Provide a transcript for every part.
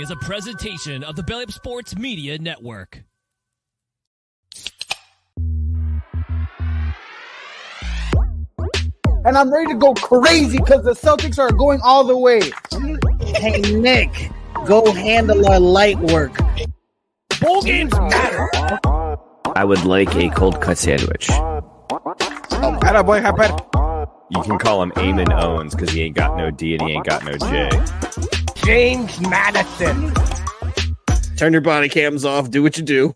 Following is a presentation of the Belly Up Sports Media Network. and I'm ready to go crazy because the Celtics are going all the way. Hey Nick, go handle our light work. Bowl games matter. I would like a cold cut sandwich. Atta. You can call him Eamon Owens because he ain't got no D and he ain't got no J. James Madison. Turn your body cams off. Do what you do.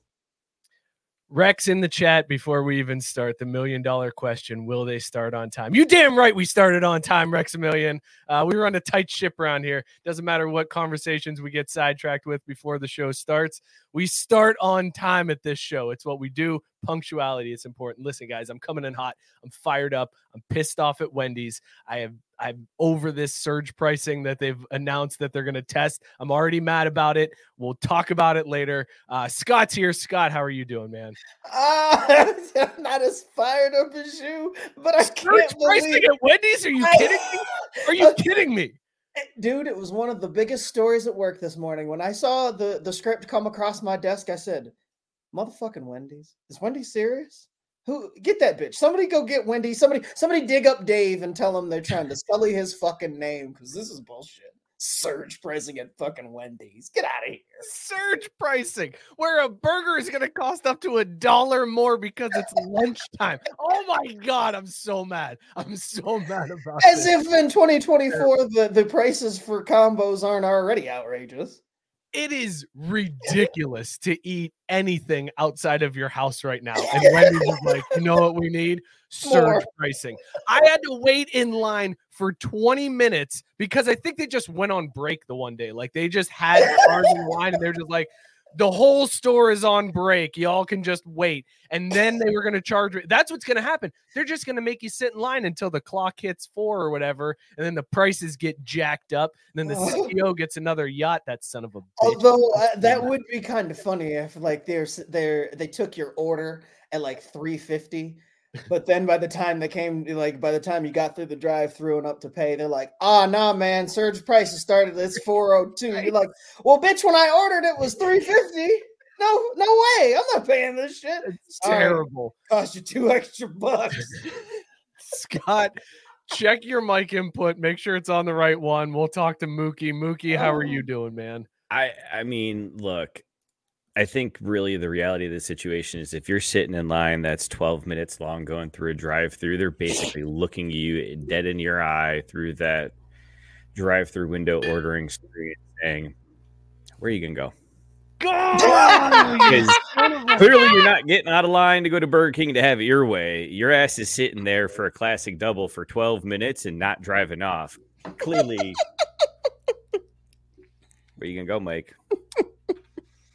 Rex in the chat before we even start the million dollar question Will they start on time? You damn right we started on time, Rex a million. Uh, we run a tight ship around here. Doesn't matter what conversations we get sidetracked with before the show starts. We start on time at this show. It's what we do. Punctuality is important. Listen, guys, I'm coming in hot. I'm fired up. I'm pissed off at Wendy's. I have I'm over this surge pricing that they've announced that they're going to test. I'm already mad about it. We'll talk about it later. Uh, Scott's here. Scott, how are you doing, man? Uh, I'm not as fired up as you, but I Surge can't pricing believe. at Wendy's? Are you kidding me? Are you kidding me? Dude, it was one of the biggest stories at work this morning. When I saw the, the script come across my desk, I said, Motherfucking Wendy's. Is Wendy's serious? Who get that bitch? Somebody go get Wendy. Somebody, somebody dig up Dave and tell him they're trying to sully his fucking name because this is bullshit. Surge pricing at fucking Wendy's. Get out of here. Surge pricing, where a burger is going to cost up to a dollar more because it's lunchtime. Oh my god, I'm so mad. I'm so mad about As this. if in 2024 the, the prices for combos aren't already outrageous. It is ridiculous to eat anything outside of your house right now. And Wendy's is like, you know what we need? Surge pricing. I had to wait in line for 20 minutes because I think they just went on break the one day. Like they just had cars in line and they're just like, the whole store is on break. Y'all can just wait. And then they were going to charge. That's what's going to happen. They're just going to make you sit in line until the clock hits four or whatever. And then the prices get jacked up. And then the CEO gets another yacht. That son of a bitch. Although uh, that would be kind of funny if like they're s- they're they took your order at like 350 but then by the time they came like by the time you got through the drive through and up to pay they're like ah nah man surge prices started it's 402 you're like well bitch when i ordered it was 350 no no way i'm not paying this shit It's All right, terrible. cost you two extra bucks Scott, check your mic input. Make sure it's on the right one. We'll talk to Mookie. Mookie, how are you doing, man? I I mean, look, I think really the reality of the situation is if you're sitting in line that's 12 minutes long going through a drive-through, they're basically looking you dead in your eye through that drive-through window ordering screen saying, "Where are you gonna go?" Because clearly you're not getting out of line to go to Burger King to have it your way. Your ass is sitting there for a classic double for 12 minutes and not driving off. Clearly, where are you gonna go, Mike?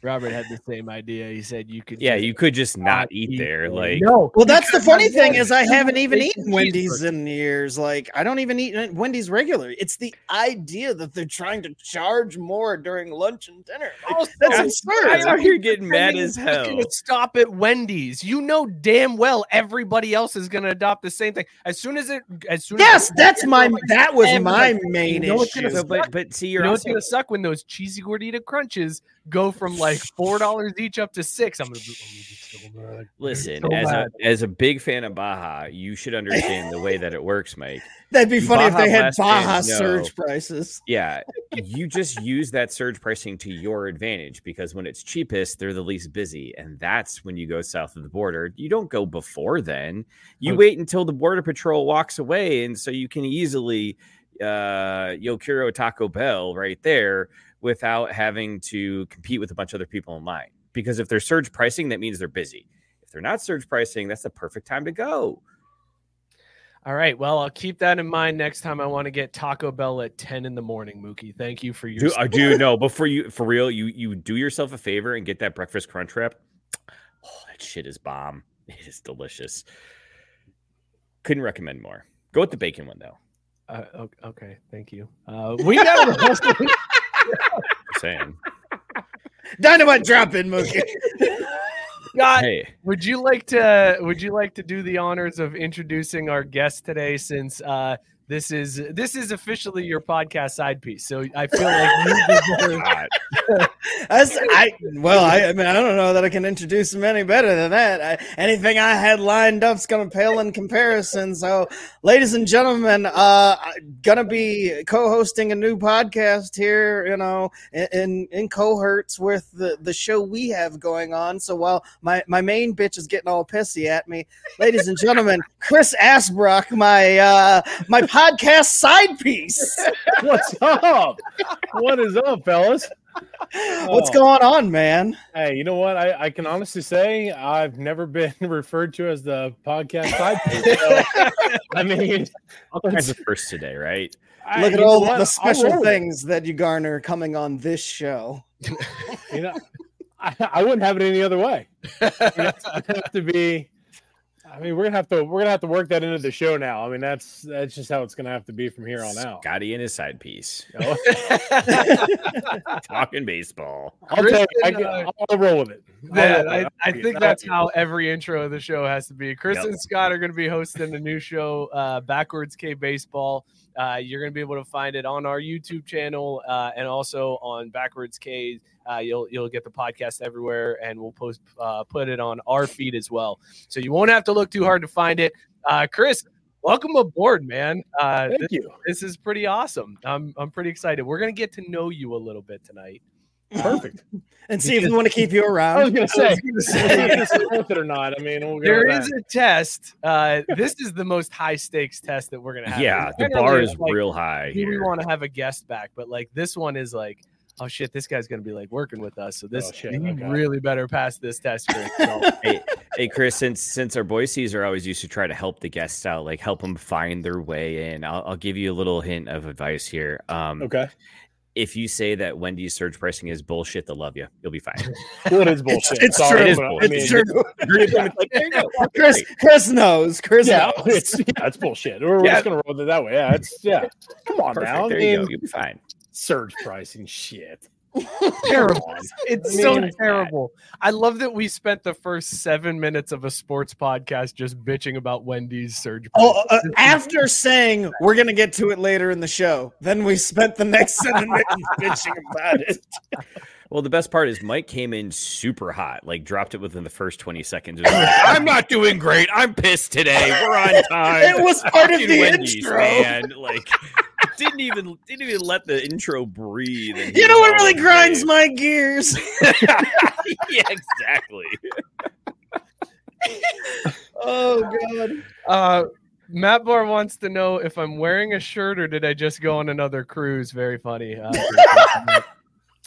Robert had the same idea. He said you could. Yeah, just you could just not not eat eat there. there. Like, no. Well, that's the funny thing is I haven't even eaten Wendy's in years. Like I don't even eat Wendy's regular. It's the idea that they're trying to charge more during lunch and dinner. Like, oh, that's I- absurd. I out here getting mad Spending as hell. gonna Stop at Wendy's. You know damn well everybody else is going to adopt the same thing. As soon as it, as soon yes, as that's my that was my main You know issue. But but see, you're you know what's also gonna suck when those cheesy gordita crunches go from like four dollars each up to six. I'm gonna be, I'm gonna be so mad. listen so as a as a big fan of Baja, you should understand the way that it works, Mike. That'd be funny if they had Baja fans know. surge prices. Yeah, you just use that surge pricing to your advantage because when it's cheapest, they're the least busy, and that's when you go south of the border. You don't go before then. You Okay. wait until the border patrol walks away, and so you can easily uh Yokiro Taco Bell right there without having to compete with a bunch of other people in line. Because if they're surge pricing, that means they're busy. If they're not surge pricing, that's the perfect time to go. All right. Well, I'll keep that in mind next time I want to get Taco Bell at 10 in the morning, Mookie. Thank you for your Do I do know before you for real, you you do yourself a favor and get that breakfast crunch wrap. Oh, that shit is bomb. It is delicious. Couldn't recommend more. Go with the bacon one though. Uh, okay, thank you. Uh, we got a wrestling- Just saying. Dynamite drop in, Mookie. Scott, hey, would you like to would you like to do the honors of introducing our guest today since uh this is this is officially your podcast side piece. So I feel like you deserve God. That's, I well, I, I mean, I don't know that I can introduce him any better than that. I, anything I had lined up's gonna pale in comparison. So, ladies and gentlemen, uh, I'm gonna be co-hosting a new podcast here. You know, in in, in cohorts with the the show we have going on. So while my my main bitch is getting all pissy at me, ladies and gentlemen, Chris Asbrock, my uh my podcast side piece. What's up? What is up, fellas? What's Oh. going on, man? Hey, you know what? I, I can honestly say I've never been referred to as the podcast side piece. So, I mean, All kinds of first today, right? I- Look at all the special roll with it. things that you garner coming on this show. You know, I, I wouldn't have it any other way. You know, it's have to be. I mean, we're gonna have to we're gonna have to work that into the show now. I mean, that's that's just how it's gonna have to be from here on out. Scotty and his side piece. You? Talking baseball. I'll, tell you, I Kristen, can, uh, I'll roll with it. I'll Yeah, roll with I, it. I think Not- that's how every intro of the show has to be. Chris Yep. and Scott are going to be hosting a new show, uh, Backwards K Baseball. Uh, you're going to be able to find it on our YouTube channel uh, and also on Backwards K. Uh, you'll you'll get the podcast everywhere, and we'll post uh, put it on our feed as well. So you won't have to look too hard to find it. Uh, Chris, welcome aboard, man. Uh, Thank this, you. this is pretty awesome. I'm I'm pretty excited. We're going to get to know you a little bit tonight. Perfect. And see if we want to keep you around. I was gonna say, say- is this worth it or not? I mean, we'll go There with is that. a test. Uh, this is the most high stakes test that we're gonna have. Yeah, the bar is like, real high Do we want to have a guest back? But like this one is like, oh shit, this guy's gonna be like working with us. So this Oh, shit, you okay. really better pass this test, Chris. So, hey, hey, Chris, since since our Boise's are always used to try to help the guests out, like help them find their way in, I'll, I'll give you a little hint of advice here. Um, Okay. If you say that Wendy's surge pricing is bullshit, they'll love you. You'll be fine. It is bullshit. it's Sorry, true. It is bullshit. It's mean, true. Like, there you go. Chris, Chris knows. Chris Yeah, knows. it's yeah, it's bullshit. We're, we're Yeah. just gonna roll with it that way. Yeah, it's yeah. Come on Perfect. now. I There you go. You'll be fine. surge pricing shit. terrible. It's I so terrible. I love that we spent the first seven minutes of a sports podcast just bitching about Wendy's surge. Oh, uh, after saying we're gonna get to it later in the show, then we spent the next seven minutes bitching about it. Well, the best part is Mike came in super hot, like dropped it within the first 20 seconds. Like, I'm not doing great. I'm pissed today. We're on time. It was part of the Wendy's, intro. man. Like didn't even didn't even let the intro breathe. You know what really grinds my gears? yeah, exactly. Oh god. Uh, Matt Barr wants to know if I'm wearing a shirt or did I just go on another cruise? Very funny. Uh,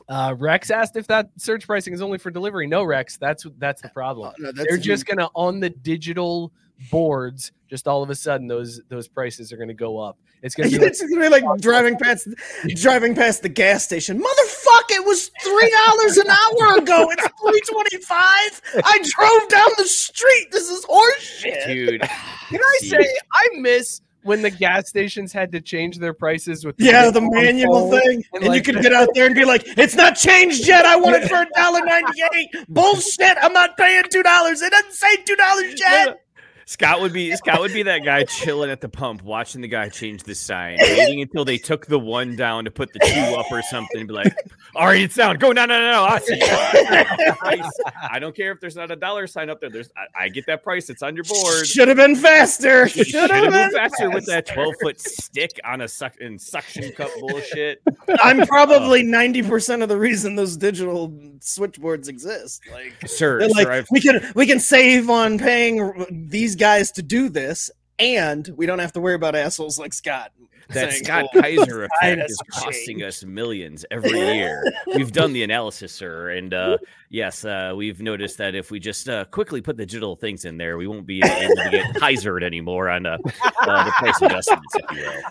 uh, Rex asked if that surge pricing is only for delivery. No, Rex, that's that's the problem. No, that's They're just gonna on the digital boards just all of a sudden those those prices are going to go up. It's going to be like, gonna be like driving past driving past the gas station. Motherfuck! It was three dollars an hour ago. It's three twenty five. I drove down the street. This is horseshit. Dude, Can I say I miss when the gas stations had to change their prices with Yeah, the manual thing, and, and you like, could get out there and be like, "It's not changed yet. I want it for a dollar ninety eight. Bullshit! I'm not paying two dollars. It doesn't say two dollars yet." Scott would be Scott would be that guy chilling at the pump, watching the guy change the sign, waiting until they took the one down to put the two up or something, and be like, "All right, it's down. Go no no no no. I see I don't care if there's not a dollar sign up there. There's I, I get that price. It's on your board. Should have been faster. Should have been been faster with that 12 foot stick on a suck and suction cup bullshit. I'm probably um, ninety percent of the reason those digital switchboards exist. Like, Sir, like, sir, we can we can save on paying these guys to do this, and we don't have to worry about assholes like Scott. that saying, Scott "Oh, Kaiser effect is costing change." us millions every year. We've done the analysis, sir, and uh, yes, uh, we've noticed that if we just uh, quickly put the digital things in there, we won't be able to get Kaisered anymore on uh, uh, the price adjustments, if you will.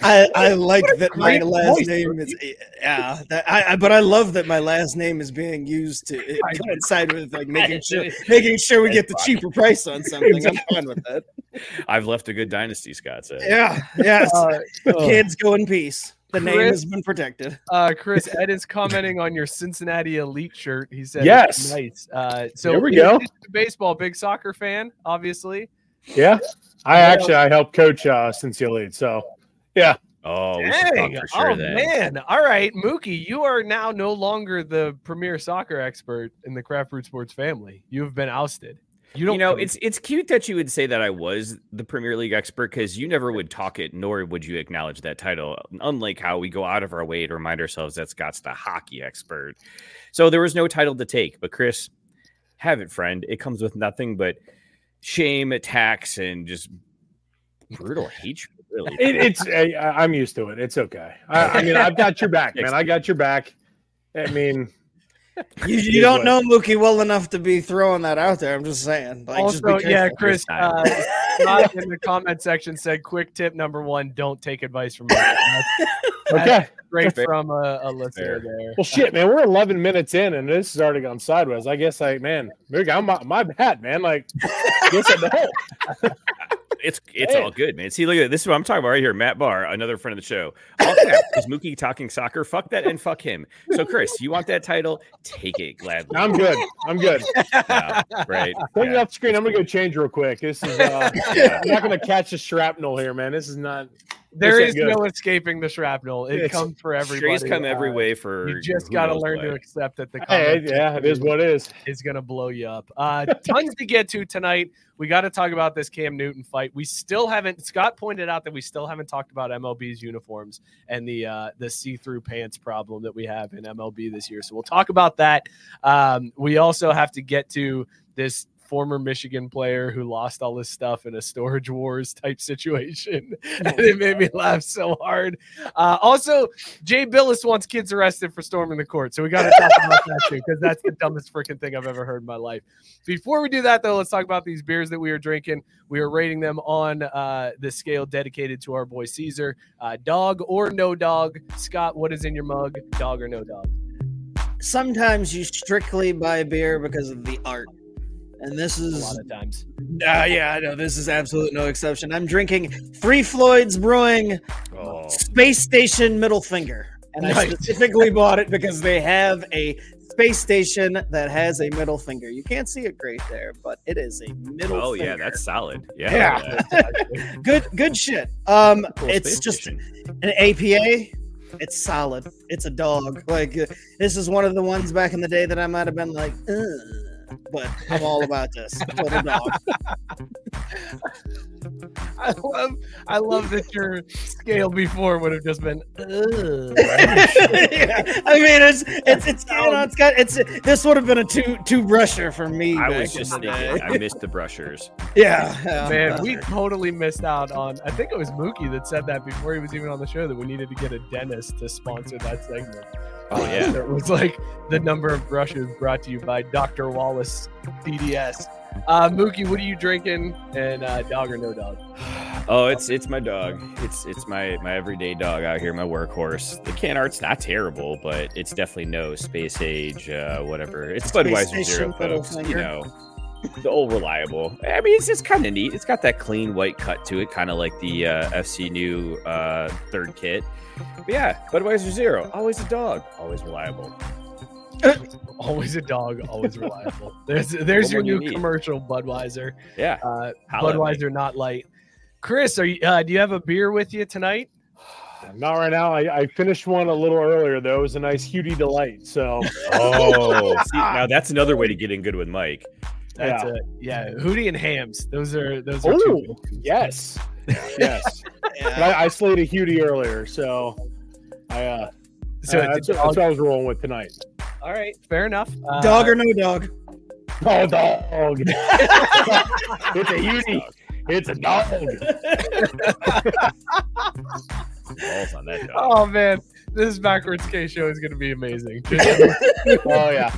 I, I like that my last voice, name is yeah. That I, I but I love that my last name is being used to coincide with like making sure making sure we get the cheaper price on something. I'm fine with that. I've left a good dynasty, Scott said. Yeah, yes. uh, the kids go in peace. The name has been protected. uh, Chris Ed is commenting on your Cincinnati Elite shirt. He said, Yes. nice." Uh, so There we go. Baseball, big soccer fan, obviously. Yeah, I actually I helped coach uh, since you lead. So yeah, Oh, Dang. oh then. man! All right, Mookie, you are now no longer the premier soccer expert in the Craft Brewed Sports family. You have been ousted. You don't You know, it's it's cute that you would say that I was the Premier League expert because you never would talk it, nor would you acknowledge that title. Unlike how we go out of our way to remind ourselves that Scott's the hockey expert. So there was no title to take. But Chris, have it, friend. It comes with nothing but shame, attacks, and just brutal hatred. Really, it, it's I, I'm used to it. It's okay. I, I mean, I've got your back, man. I got your back. I mean, You, you don't know Mookie well enough to be throwing that out there. I'm just saying. Like, just also, yeah. Chris. Chris Uh, in the comment section said, "Quick tip number one: don't take advice from." Mookie." That's okay. Great from a, a listener Fair. there. Well, shit, man. We're 11 minutes in, and this has already gone sideways. I guess, like, man, Mookie, I'm my, my bad, man. Like, guess I know. It's it's Hey. all good, man. See, look at this is what I'm talking about right here. Matt Barr, another friend of the show. All caps, is Mookie talking soccer? Fuck that and fuck him. So, Chris, you want that title? Take it gladly. I'm good. I'm good. Yeah, right. Take me Yeah. off the screen. I'm gonna go change real quick. This is. Uh, Yeah. I'm not gonna catch the shrapnel here, man. This is not. There This is ain't good. no escaping the shrapnel. It It's- comes for everybody. Strays come every Uh, way for. You just got to learn to accept that the Hey, comment yeah, it is what it is. is going to blow you up. Uh, tons to get to tonight. We got to talk about this Cam Newton fight. We still haven't. Scott pointed out that we still haven't talked about MLB's uniforms and the uh, the see through pants problem that we have in MLB this year. So we'll talk about that. Um, we also have to get to this former Michigan player who lost all his stuff in a storage wars type situation, and it made me laugh so hard. Uh, also, Jay Bilas wants kids arrested for storming the court. So we got to talk about that too, because that's the dumbest freaking thing I've ever heard in my life. Before we do that, though, let's talk about these beers that we are drinking. We are rating them on uh, the scale dedicated to our boy Caesar. Uh, dog or no dog? Scott, what is in your mug? Dog or no dog? Sometimes you strictly buy beer because of the art. And this is A lot of times. Uh, yeah, I know this is absolute no exception. I'm drinking Three Floyds Brewing Oh, Space Station Middle Finger, and I specifically bought it because they have a space station that has a middle finger. You can't see it great there, but it is a middle. oh yeah, that's solid. Yeah, Yeah. good. Good shit. Um, Cool it's just station. an APA. It's solid. It's a dog. Like uh, this is one of the ones back in the day that I might have been like, Ugh, but I'm all about this. Total dog. I love, I love that your scale before would have just been. "Ugh." yeah. I mean, it's it's it's you know, it's got it's this would have been a two two brusher for me. I was just thinking. I missed the brushers. yeah, yeah. Man, we totally missed out on. I think it was Mookie that said that before he was even on the show that we needed to get a dentist to sponsor that segment. Oh yeah, It was like the number of brushes brought to you by Dr. Wallace DDS. Uh, Mookie, what are you drinking? And uh, dog or no dog? Oh, it's it's my dog. It's it's my my everyday dog out here, my workhorse. The can art's not terrible, but it's definitely no space age, uh, whatever. It's Space Budweiser Zero, Station, folks. You know, the old reliable. I mean, it's just kind of neat. It's got that clean white cut to it, kind of like the uh, FC new uh, third kit. But yeah, Budweiser Zero, always a dog, always reliable. Always a dog, always reliable. There's there's What your more do you new commercial, Budweiser. Yeah, Uh, Holla at me. Budweiser, not light. Chris, are you? Uh, do you have a beer with you tonight? Not right now. I, I finished one a little earlier though. It was a nice Hudy delight. So Oh, see, now that's another way to get in good with Mike. That's Yeah. a yeah. Hootie and hams. Those are those are oh two. Yes, yes. But I, I slayed a Hudy earlier, so I uh, So uh, that's, a that's what I was rolling with tonight. All right, fair enough. Uh, Dog or no dog? Oh, dog! it's a Hudy. It's a dog. Balls on that dog. Oh man, this backwards K show is going to be amazing. Oh yeah.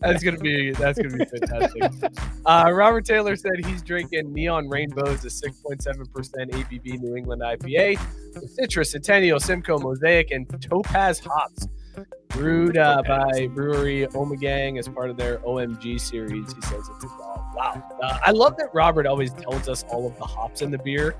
That's to be that's to be fantastic. Uh, Robert Taylor said he's drinking Neon Rainbows, a 6.7% ABV New England IPA, citrus, Centennial, Simcoe, Mosaic, and Topaz hops. Brewed uh, by brewery Ommegang as part of their OMG series. He says it's dog. Wow. Uh, I love that Robert always tells us all of the hops in the beer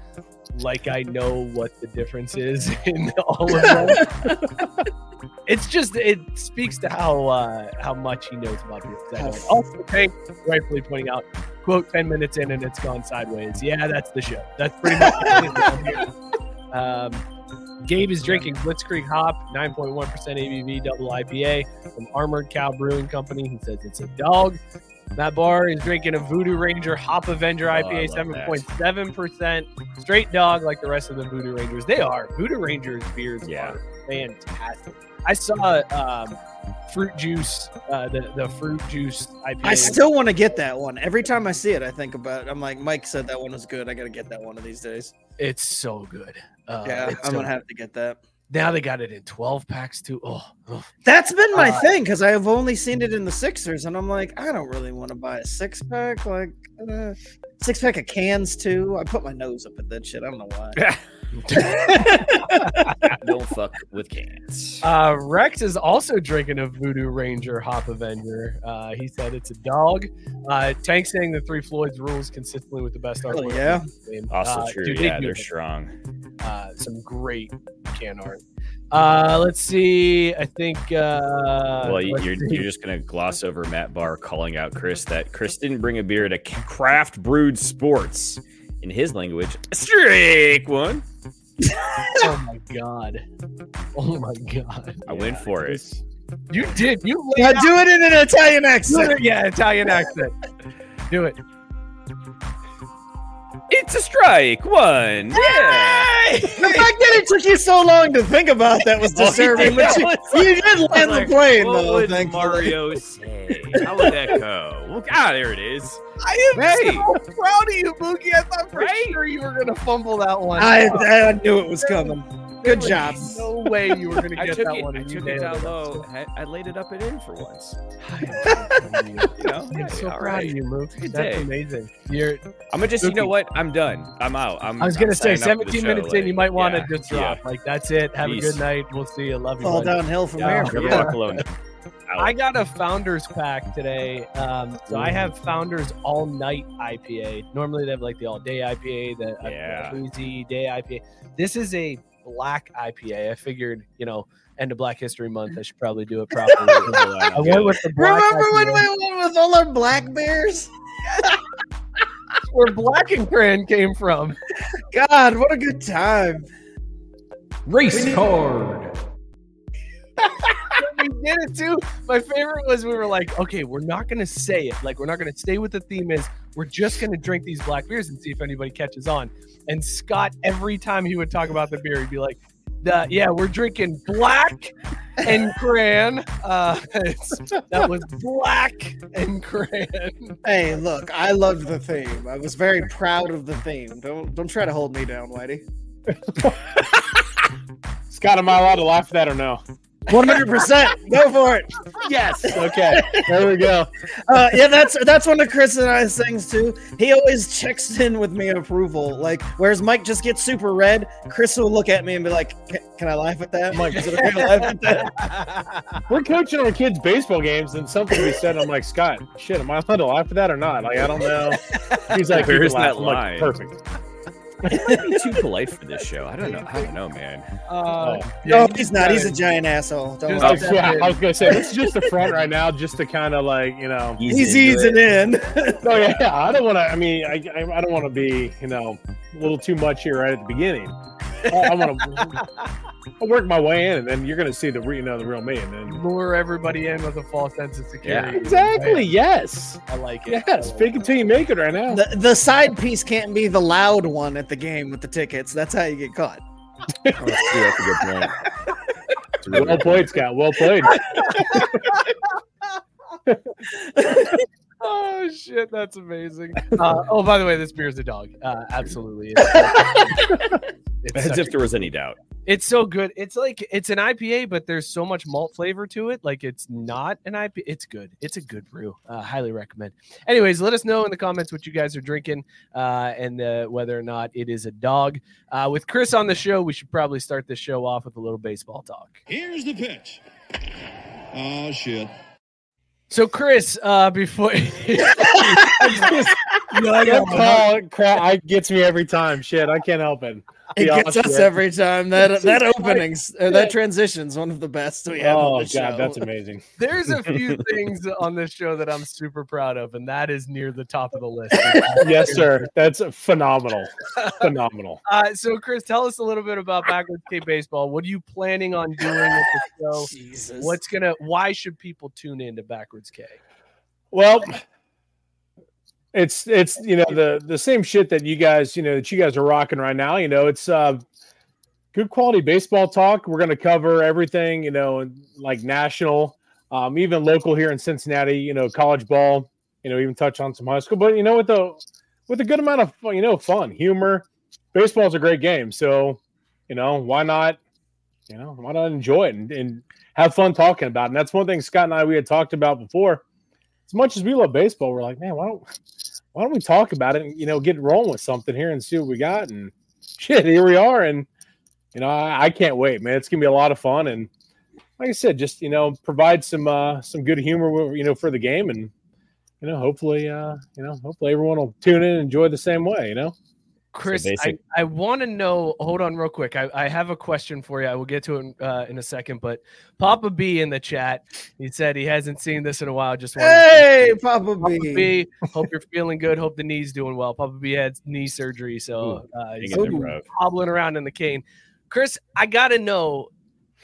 like I know what the difference is in all of them. it's just it speaks to how uh, how much he knows about beer. Also, Tank rightfully pointing out, quote, 10 minutes in and it's gone sideways. Yeah, that's the show. That's pretty much it. Um, Gabe is drinking Blitzkrieg Hop, 9.1% ABV double IPA from Armored Cow Brewing Company. He says it's a dog. Matt Barr is drinking a Voodoo Ranger Hop Avenger Oh, IPA, love 7.7%. Straight dog like the rest of the Voodoo Rangers. They are. Voodoo Rangers beers Yeah. are fantastic. I saw um, fruit juice, uh, the, the fruit juice IPA. I still want to get that one. Every time I see it, I think about it. I'm like, Mike said that one was good. I got to get that one of these days. It's so good. Uh, yeah, I'm so gonna have to get that. Now they got it in 12 packs too. Oh, oh. That's been my Uh, thing because I've only seen it in the Sixers, and I'm like, I don't really want to buy a six pack. Like, uh, six pack of cans too. I put my nose up at that shit. I don't know why. Don't fuck with cans. Uh, Rex is also drinking a Voodoo Ranger Hop Avenger. Uh, he said it's a dog. Uh, Tank saying the Three Floyds rules consistently with the best Hell artwork. yeah. in the game. Also Uh, true. dude, yeah, do they're it. strong. Uh, some great can art. Uh, let's see. I think. Uh, Well, you're, see. you're just gonna gloss over Matt Barr calling out Chris that Chris didn't bring a beer to Craft Brewed Sports. In his language, strike one. oh my god. Oh my god. I went for it. You did. You laid Yeah, do it in an Italian accent. it- Yeah, Italian accent. Do it. It's a strike one. Yeah. The fact that it took you so long to think about that was he disturbing. did. but you, like- you did land Like, the plane, what though. would thankfully. Mario say? How would that go? Well, ah, there it is. I am Hey. so proud of you, Mookie. I thought for Right? sure you were gonna fumble that one. I, I knew it was coming. There Good was job. No way you were gonna get that it. one. I took it nailed down low. I, I laid it up and in for once. I'm You know, so hey, all proud right. of you, Mook. Good That's day. amazing. You're. I'm gonna just. You know what? I'm done. I'm out. I'm. I was gonna say, signing up for the 17 show, minutes in, you like, might want to yeah, just see ya. drop. Like that's it. Have a good night. We'll see you. Love you. All buddy. downhill from Yeah. there. Yeah. alone. I got a founders pack today. Um, so I have founders all night IPA. Normally they have like the all day IPA, the uh, Yeah. boozy day IPA. This is a black IPA. I figured, you know, end of Black History Month, I should probably do it properly. I went with the black Remember when IPA. we went with all our black bears? where Black and Cran came from. God, what a good time. Race card. we did it too. My favorite was we were like, okay, we're not gonna say it. Like, we're not gonna stay with the theme is we're just gonna drink these black beers and see if anybody catches on. And Scott, every time he would talk about the beer, he'd be like, "The- yeah, we're drinking black and cran. Uh, that was black and cran. Hey, look, I loved the theme. I was very proud of the theme. Don't don't try to hold me down, Whitey. Scott, am I allowed to laugh at that or no? One hundred percent. Go for it. yes. Okay. There we go. Uh, yeah, that's that's one of Chris and I's things too. He always checks in with me approval. Like, whereas Mike just gets super red, Chris will look at me and be like, "Can- "Can I laugh at that, Mike? Is it okay to laugh at that?" We're coaching our kids' baseball games, and something we said. I'm like, Scott, shit, am I allowed to laugh at that or not? Like, I don't know. He's like, Where "You is that I'm like, line? Perfect. Be too polite for this show. I don't know. I don't know, man. Uh, Oh. No, he's not. He's a giant asshole. Don't Just Oh, worry. like I was gonna say this is just the front right now, just to kind of like you know. He's into easing in. Oh yeah, yeah, I don't want to. I mean, I, I I don't want to be you know a little too much here right at the beginning. I, I want to. I'll work my way in, and then you're gonna see the re- you know the real me, and then lure everybody in with a false sense of security. exactly yes, I like it. yes. Fake it till you make it right now. The, the side piece can't be the loud one at the game with the tickets. That's how you get caught. Oh, see, that's a good point. A really Well good played, Scott. Well played. Oh shit, that's amazing. Uh, oh, by the way, this beer is a dog. Uh, absolutely. It's, it's, As if a- there was any doubt. it's so good. It's like it's an IPA, but there's so much malt flavor to it. Like it's not an IPA. It's good. It's a good brew. Uh, highly recommend. Anyways, let us know in the comments what you guys are drinking uh, and uh, whether or not it is a dog. Uh, with Chris on the show, we should probably start this show off with a little baseball talk. Here's the pitch. Oh shit. So, Chris, before that call, cra- I gets me every time. Shit, I can't help it. It gets us with you. every time. That that openings or that transition's one of the best we have Oh on god, show. that's amazing. there's a few things on this show that I'm super proud of, and that is near the top of the list. Yes, sir. That's phenomenal. Phenomenal. Uh, so, Chris, tell us a little bit about Backwards K Baseball. What are you planning on doing with the show? Jesus. What's gonna? Why should people tune in to Backwards K? Well, it's it's you know the the same shit that you guys you know that you guys are rocking right now. You know, it's uh good quality baseball talk. We're going to cover everything. You know, like national, um, even local here in Cincinnati. You know, college ball. You know, even touch on some high school. But you know, with the with a good amount of you know fun, humor. Baseball's a great game, so you know why not? You know, why not enjoy it and, and have fun talking about it? And that's one thing Scott and I we had talked about before as much as we love baseball, we're like, man, why don't why don't we talk about it and you know get rolling with something here and see what we got and shit, here we are, and you know I, I can't wait, man. It's gonna be a lot of fun and like I said, just you know provide some uh some good humor, you know, for the game and you know hopefully uh you know hopefully everyone will tune in and enjoy the same way, you know. Chris, I, basic- I want to know. Hold on, real quick. I, I have a question for you. I will get to it uh, in a second. But Papa B in the chat, he said he hasn't seen this in a while. Just wanted to- Hey, Papa Papa B. B, hope you're feeling good. Hope the knee's doing well. Papa B had knee surgery, so uh, he's Hanging in Ooh. there, bro. hobbling around in the cane. Chris, I gotta know,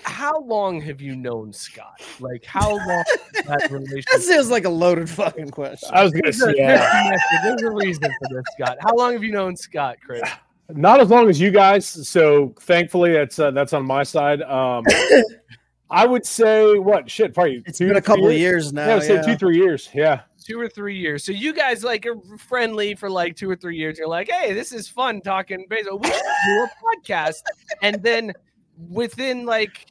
how long have you known Scott? Like, how long that relationship? That sounds like a loaded fucking question. I was gonna There's say there's yeah. a there's a reason for this, Scott. How long have you known Scott, Chris? not as long as you guys. So thankfully, that's uh, that's on my side. Um, I would say what shit, probably It's two been a to three couple of years now. Yeah, so yeah. two three years. Yeah, Two or three years. So you guys like are friendly for like two or three years. You're like, hey, this is fun talking baseball. We should do a podcast. And then within like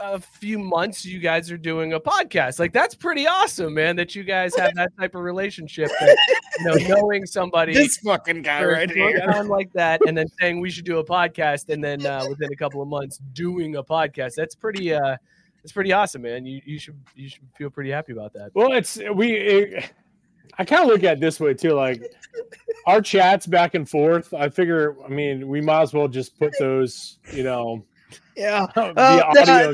a few months, you guys are doing a podcast. Like that's pretty awesome, man. That you guys have that type of relationship. That, you know, knowing somebody This fucking guy right here. time like that, and then saying we should do a podcast, and then uh, within a couple of months doing a podcast. That's pretty. uh It's pretty awesome, man. You you should you should feel pretty happy about that. Well, it's we. It, I kind of look at it this way too. Like our chats back and forth. I figure. I mean, we might as well just put those. You know, Yeah. the Uh, the- audio.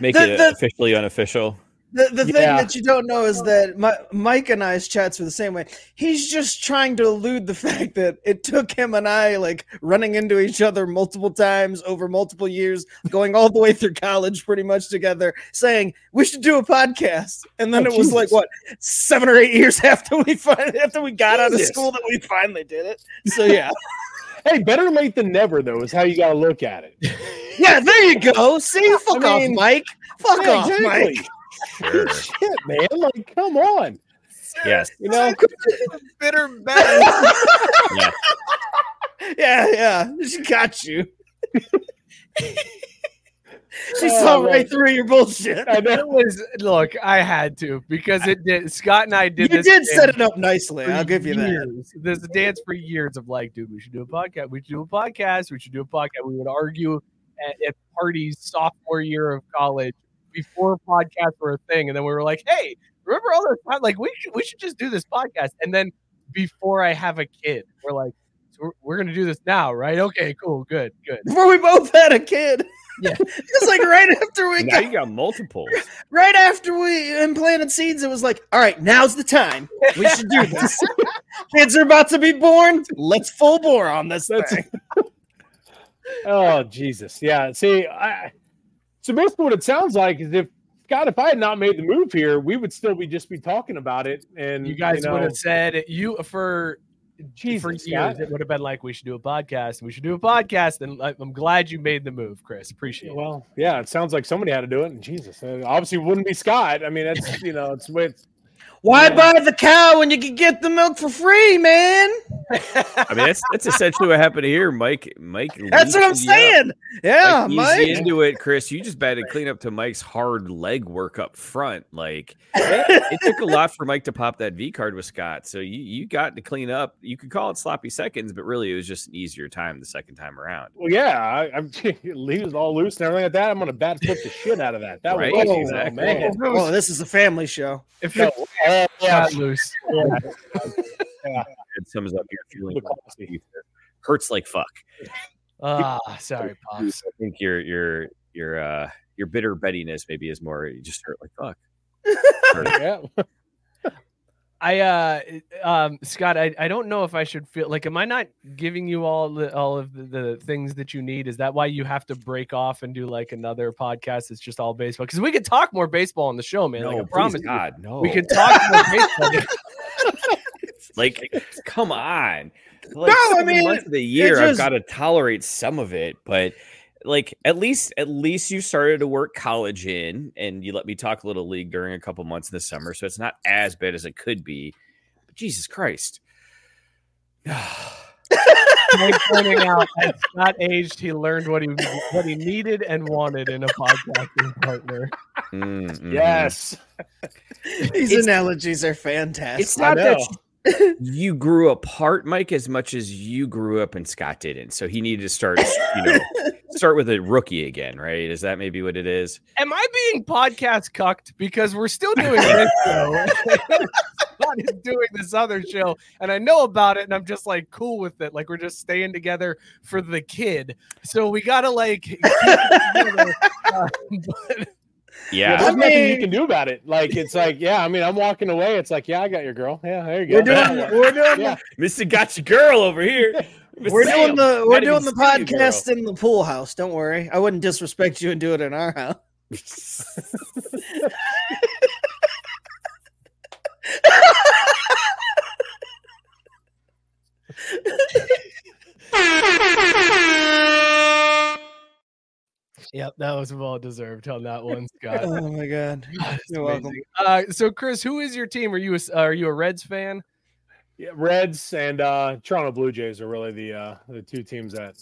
Make The- it the- officially unofficial. The, the thing Yeah. that you don't know is that my, Mike and I's chats were the same way. He's just trying to elude the fact that it took him and I like running into each other multiple times over multiple years, going all the way through college pretty much together, saying we should do a podcast. And then Oh, it was like what seven or eight years after we finally after we got out of school that we finally did it. So yeah, hey, better late than never, though, is how you got to look at it. yeah. There you go. See, fuck mean, off, Mike. Fuck Yeah, off, Mike. Sure. Shit, man. Like, come on. yes. You know, Bitter bad. Yeah. Yeah, yeah. She got you. she saw oh, right through your bullshit. Know. It was look, I had to because it did. Scott and I did. You this did set it up nicely. I'll give you that. years. There's a dance for years of like, dude, we should do a podcast. We should do a podcast. We should do a podcast. We would argue at, at parties sophomore year of college before podcasts were a thing, and then we were like, hey, remember all those pod- like we should we should just do this podcast, and then before I have a kid, we're like. So we're, we're gonna do this now, right? Okay, cool, good, good. Before we both had a kid. Yeah. it's like right after we Now got you got multiples. right after we implanted seeds, it was like, all right, now's the time. We should do this. Kids are about to be born. Let's full bore on this That's- thing. Oh Jesus, yeah. See, I so basically what it sounds like is if God, if I had not made the move here, we would still be just be talking about it. And You guys know, would have said you for Jesus, for years. It would have been like we should do a podcast. We should do a podcast, and I'm glad you made the move, Chris. Appreciate it. Well, yeah, it sounds like somebody had to do it. And Jesus, obviously it wouldn't be Scott. I mean, that's you know, it's with Why buy the cow when you can get the milk for free, man? I mean, that's that's essentially what happened here, Mike. Mike, That's what I'm loosened you up. saying. Yeah, like, Mike. easy into it, Chris. You just batted to clean up to Mike's hard leg work up front. Like it took a lot for Mike to pop that V card with Scott. So you you got to clean up. You could call it sloppy seconds, but really it was just an easier time the second time around. well, yeah, I, I'm he was all loose and everything like that. I'm gonna bat flip the shit out of that. That Right, was Oh, exactly. man. Oh, this is a family show. If No, it uh, yeah, got loose, It sums up your feeling. Hurts like fuck. ah, sorry, pops. I think your your your uh your bitter bettiness maybe is more you just hurt like fuck. yeah. I uh um Scott, I, I don't know if I should feel like am I not giving you all the all of the, the things that you need? Is that why you have to break off and do like another podcast that's just all baseball? Because we could talk more baseball on the show, man. like I No, promise please you. God, no. We could talk more baseball. like come on. No, I mean, months of the year I've got to tolerate some of it, but like at least at least you started to work college in and you let me talk a little league during a couple months in the summer, so it's not as bad as it could be. But Jesus Christ. Mike pointing out as Scott aged, he learned what he what he needed and wanted in a podcasting partner. Mm. Yes. These It's- analogies are fantastic. It's not that know. You grew apart, Mike, as much as you grew up and Scott didn't. So he needed to start, you know, start with a rookie again, right? Is that maybe what it is? Am I being podcast cucked because we're still doing this show? Scott is doing this other show, and I know about it, and I'm just like cool with it. Like we're just staying together for the kid, so we gotta like. together. Uh, but Yeah, Yeah. there's I nothing you can do about it. Like it's like, yeah, I mean, I'm walking away. It's like, yeah, I got your girl. Yeah, there you go. we're doing we're doing Yeah. Mr. Got your girl over here. the, we're doing the we're doing the see you, girl. podcast in the pool house. Don't worry. I wouldn't disrespect you and do it in our house. yep, that was well deserved on that one, Scott. Oh my god. You're welcome. Uh, so, Chris, who is your team? Are you a, are you a Reds fan? Yeah, Reds and uh Toronto Blue Jays are really the uh the two teams that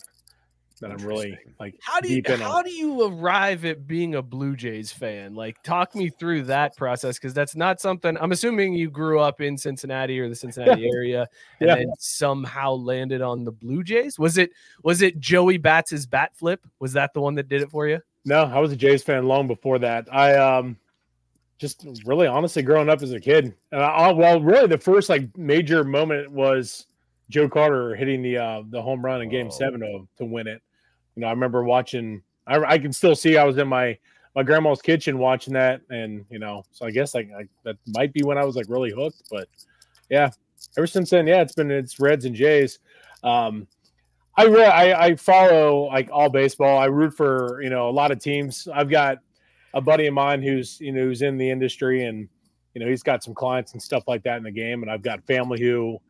that I'm really like How do you deep in how on. do you arrive at being a Blue Jays fan? Like, talk me through that process because that's not something. I'm assuming you grew up in Cincinnati or the Cincinnati area, and Yeah. then somehow landed on the Blue Jays. Was it was it Joey Bats's bat flip? Was that the one that did it for you? No, I was a Jays fan long before that. I um just really honestly growing up as a kid. I- well, really the first like major moment was Joe Carter hitting the uh the home run in game Oh. 7 to, to win it. You know, I remember watching I, I can still see I was in my my grandma's kitchen watching that and you know, so I guess like I, that might be when I was like really hooked, but yeah, ever since then, yeah, it's been it's Reds and Jays. Um I really I, I follow like all baseball. I root for you know a lot of teams. I've got a buddy of mine who's you know who's in the industry and you know he's got some clients and stuff like that in the game. And I've got family who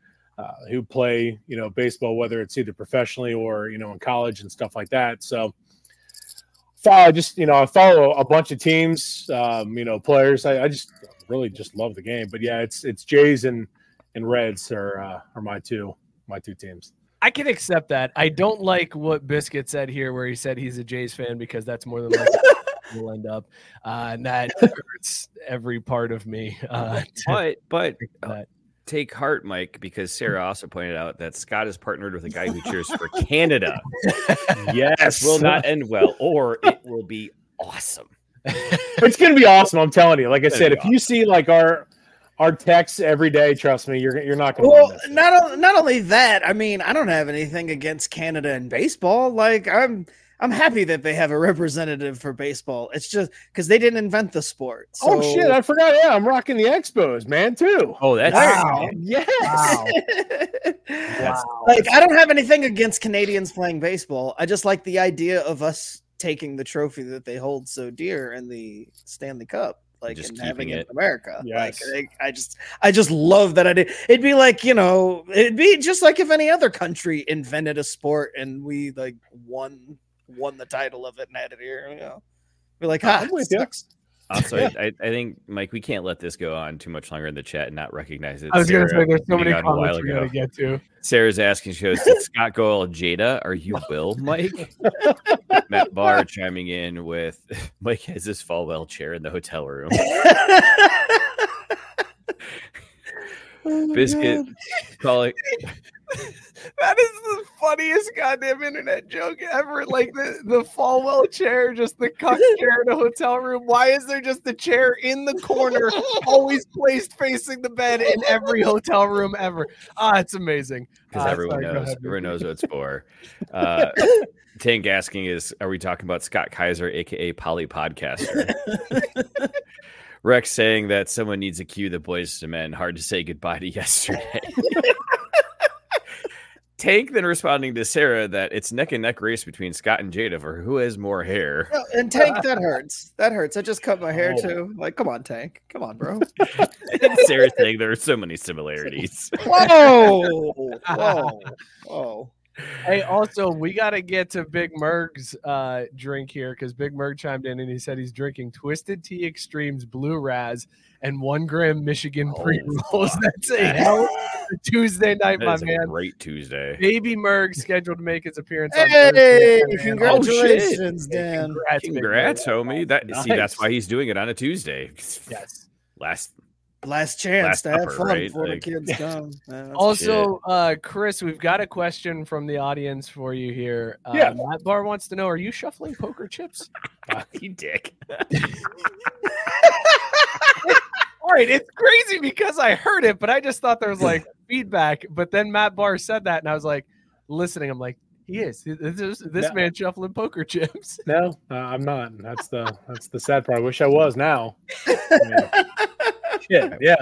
uh, who play you know baseball, whether it's either professionally or you know in college and stuff like that. So follow just you know I follow a bunch of teams, um, you know players. I, I just really just love the game. But yeah, it's it's Jays and and Reds are uh, are my two my two teams. I can accept that. I don't like what Biscuit said here, where he said he's a Jays fan because that's more than like will end up, uh, and that hurts every part of me. Uh, to But but think that. Take heart, Mike, because mm. Sarah also pointed out that Scott is partnered with a guy who cheers for Canada. Yes, This will not end well, or it will be awesome. It's gonna be awesome. I'm telling you. Like I said, if be you see like our our texts every day, trust me, you're you're not gonna. Well, not o- not only that, I mean, I don't have anything against Canada and baseball. Like, I'm I'm happy that they have a representative for baseball. It's just because they didn't invent the sport. oh shit, I forgot. Yeah, I'm rocking the Expos, man, too. Oh, that's Wow. Yes. That's- like I don't have anything against Canadians playing baseball. I just like the idea of us taking the trophy that they hold so dear in the Stanley Cup, like Just and having it it. in America. Yes. Like I, I just I just love that idea. It'd be like you know, it'd be just like if any other country invented a sport and we like won won the title of it and had it here. You know, be like, ah, I'm with ya. sucks. Also, I, I, I think Mike, we can't let this go on too much longer in the chat and not recognize it. I was going to say there's so many out a while comments we got to get to. Sarah's asking, she goes, Did Scott go all Jada? Are you Will, Mike? Matt Barr chiming in with Mike has his Falwell chair in the hotel room. Biscuit calling That is the funniest goddamn internet joke ever. Like the, the Falwell chair, just the cuck chair in a hotel room. Why is there just a chair in the corner, always placed facing the bed in every hotel room ever? Ah, it's amazing. because Ah, everyone sorry, knows ahead, everyone knows what it's for. Uh, Tank asking is, are we talking about Scott Kaiser, aka Polly Podcaster? Rex saying that someone needs to cue the Boyz II Men. Hard to say goodbye to yesterday. Tank then responding to Sarah that it's neck and neck race between Scott and Jada for who has more hair. No, and Tank, that hurts. That hurts. I just cut my hair Oh. too. Like, come on, Tank. Come on, bro. And Sarah saying there are so many similarities. Whoa, whoa, whoa. Hey, also, we got to get to Big Merg's uh, drink here because Big Merg chimed in and he said he's drinking Twisted Tea Extremes Blue Raz and one gram Michigan Oh, pre rolls. That's a hell of a Tuesday night, That my is a man. great Tuesday. Baby Merg scheduled to make his appearance. on Hey, Thursday. Man, congratulations, Hey, Dan. Congrats, Big Congrats, Merg. homie. That see, that's why he's doing it on a Tuesday. Yes. Last Last chance Last to have supper, fun right? before Like- the kids come. Yeah, Also, uh, Chris, we've got a question from the audience for you here. Uh, Yeah. Matt Barr wants to know: Are you shuffling poker chips? you dick. All right, it's crazy because I heard it, but I just thought there was like feedback. But then Matt Barr said that, and I was like, listening. I'm like, he is. This, is- this Yeah. man shuffling poker chips. No, uh, I'm not. That's the that's the sad part. I wish I was now. I mean, shit, yeah,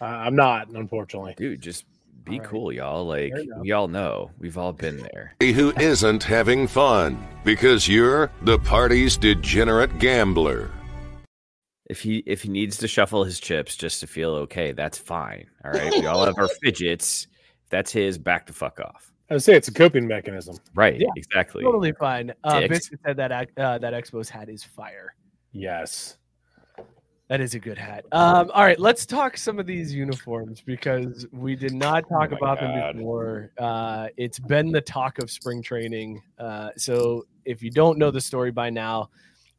uh, I'm not. Unfortunately, Dude, just be All right. cool, y'all. Like you go. we all know. We've all been there. who isn't having fun because you're the party's degenerate gambler. If he if he needs to shuffle his chips just to feel okay, that's fine. All right. We all have our fidgets. That's his, back the fuck off. I would say it's a coping mechanism. Right. Yeah, exactly. Totally fine. Uh, Dicks. Biscuit said that ac- uh, that Expos hat is fire. Yes. That is a good hat. Um, all right, let's talk some of these uniforms because we did not talk my about God. them before. Uh, it's been the talk of spring training. Uh, so if you don't know the story by now,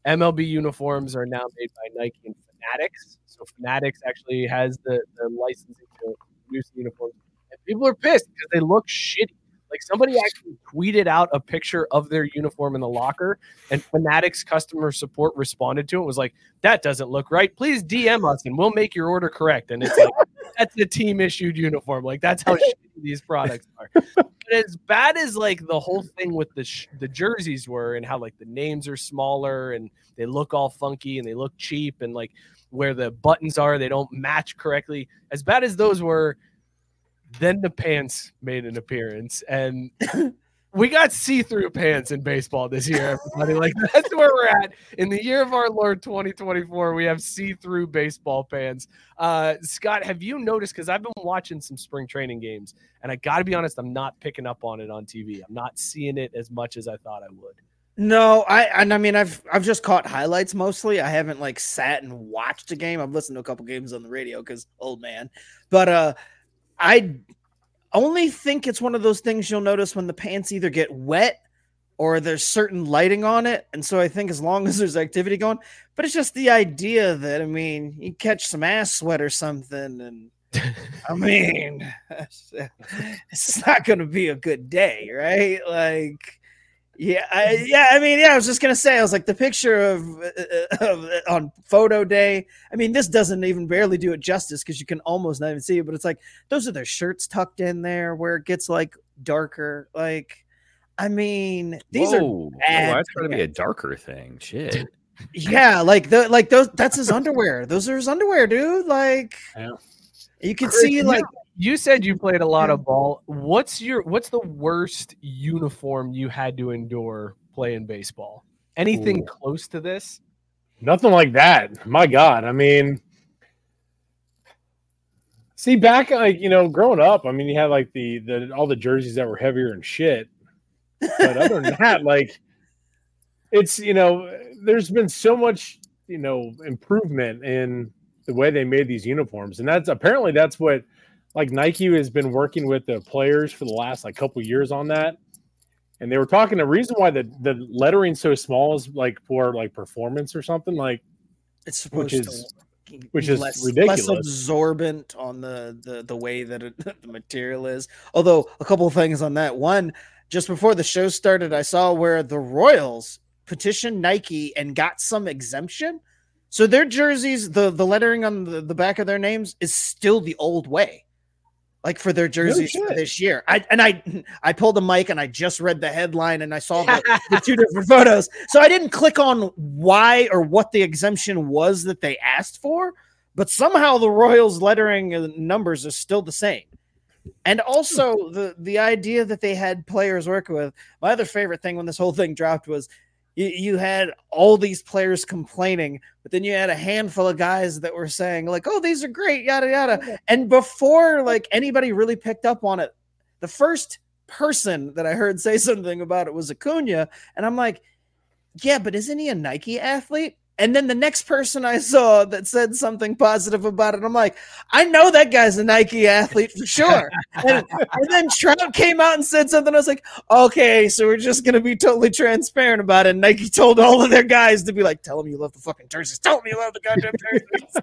MLB uniforms are now made by Nike and Fanatics. So Fanatics actually has the, the licensing to produce the uniforms. And people are pissed because they look shitty. Like somebody actually tweeted out a picture of their uniform in the locker, and Fanatics customer support responded to it. Was like, "That doesn't look right. Please DM us, and we'll make your order correct." And it's like, that's the team issued uniform. Like that's how shitty these products are. But as bad as like the whole thing with the sh- the jerseys were, and how like the names are smaller and they look all funky and they look cheap, and like where the buttons are, they don't match correctly. As bad as those were, then the pants made an appearance, and we got see-through pants in baseball this year. Everybody, like that's where we're at in the year of our Lord 2024. We have see-through baseball pants. Uh, Scott, have you noticed? Because I've been watching some spring training games, and I got to be honest, I'm not picking up on it on TV. I'm not seeing it as much as I thought I would. No, I and I mean I've I've just caught highlights mostly. I haven't like sat and watched a game. I've listened to a couple games on the radio because old man. But uh I only think it's one of those things you'll notice when the pants either get wet or there's certain lighting on it. And so I think as long as there's activity going, but it's just the idea that I mean, you catch some ass sweat or something, and I mean, it's not going to be a good day, right? Like, yeah, I, yeah. I mean, yeah. I was just gonna say, I was like the picture of, uh, of on photo day. I mean, this doesn't even barely do it justice because you can almost not even see it. But it's like those are their shirts tucked in there where it gets like darker. Like, I mean, these Whoa, are bad that's going to be a darker thing. Shit. Yeah, like the like those. That's his underwear. Those are his underwear, dude. Like, Yeah. you can Chris, see like You said you played a lot of ball. What's your what's the worst uniform you had to endure playing baseball? Anything Ooh. close to this? Nothing like that. My God. I mean, see, back like you know, growing up, I mean, you had like the the all the jerseys that were heavier and shit. But other than that, like, it's you know, there's been so much you know improvement in the way they made these uniforms, and that's apparently that's what like Nike has been working with the players for the last like couple years on that. And they were talking the reason why the the lettering so small is like for like performance or something like it's supposed is- to which be is less, ridiculous. less absorbent on the, the the way that it, the material is. Although a couple of things on that. One, just before the show started, I saw where the Royals petitioned Nike and got some exemption. So their jerseys, the the lettering on the, the back of their names is still the old way. Like for their jerseys for this year. I and I I pulled a mic and I just read the headline and I saw the, the two different photos. So I didn't click on why or what the exemption was that they asked for, but somehow the Royals lettering and numbers are still the same. And also hmm. the the idea that they had players working with. My other favorite thing when this whole thing dropped was you, you had all these players complaining, but then you had a handful of guys that were saying like, "Oh, these are great," yada yada. And before like anybody really picked up on it, the first person that I heard say something about it was Acuna, and I'm like, "Yeah, but isn't he a Nike athlete?" And then the next person I saw that said something positive about it, I'm like, I know that guy's a Nike athlete for sure. and, and then Trout came out and said something. I was like, okay, so we're just gonna be totally transparent about it. And Nike told all of their guys to be like, tell them you love the fucking jerseys. Tell them you love the goddamn jerseys.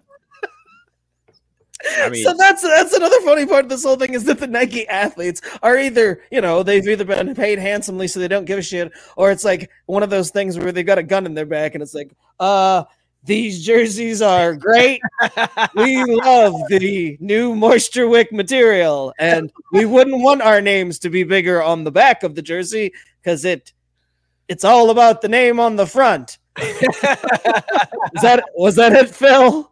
I mean, so that's that's another funny part of this whole thing is that the Nike athletes are either you know they've either been paid handsomely so they don't give a shit, or it's like one of those things where they've got a gun in their back and it's like, uh, these jerseys are great. we love the new Moisture Wick material, and we wouldn't want our names to be bigger on the back of the jersey because it it's all about the name on the front. Is that was that it, Phil?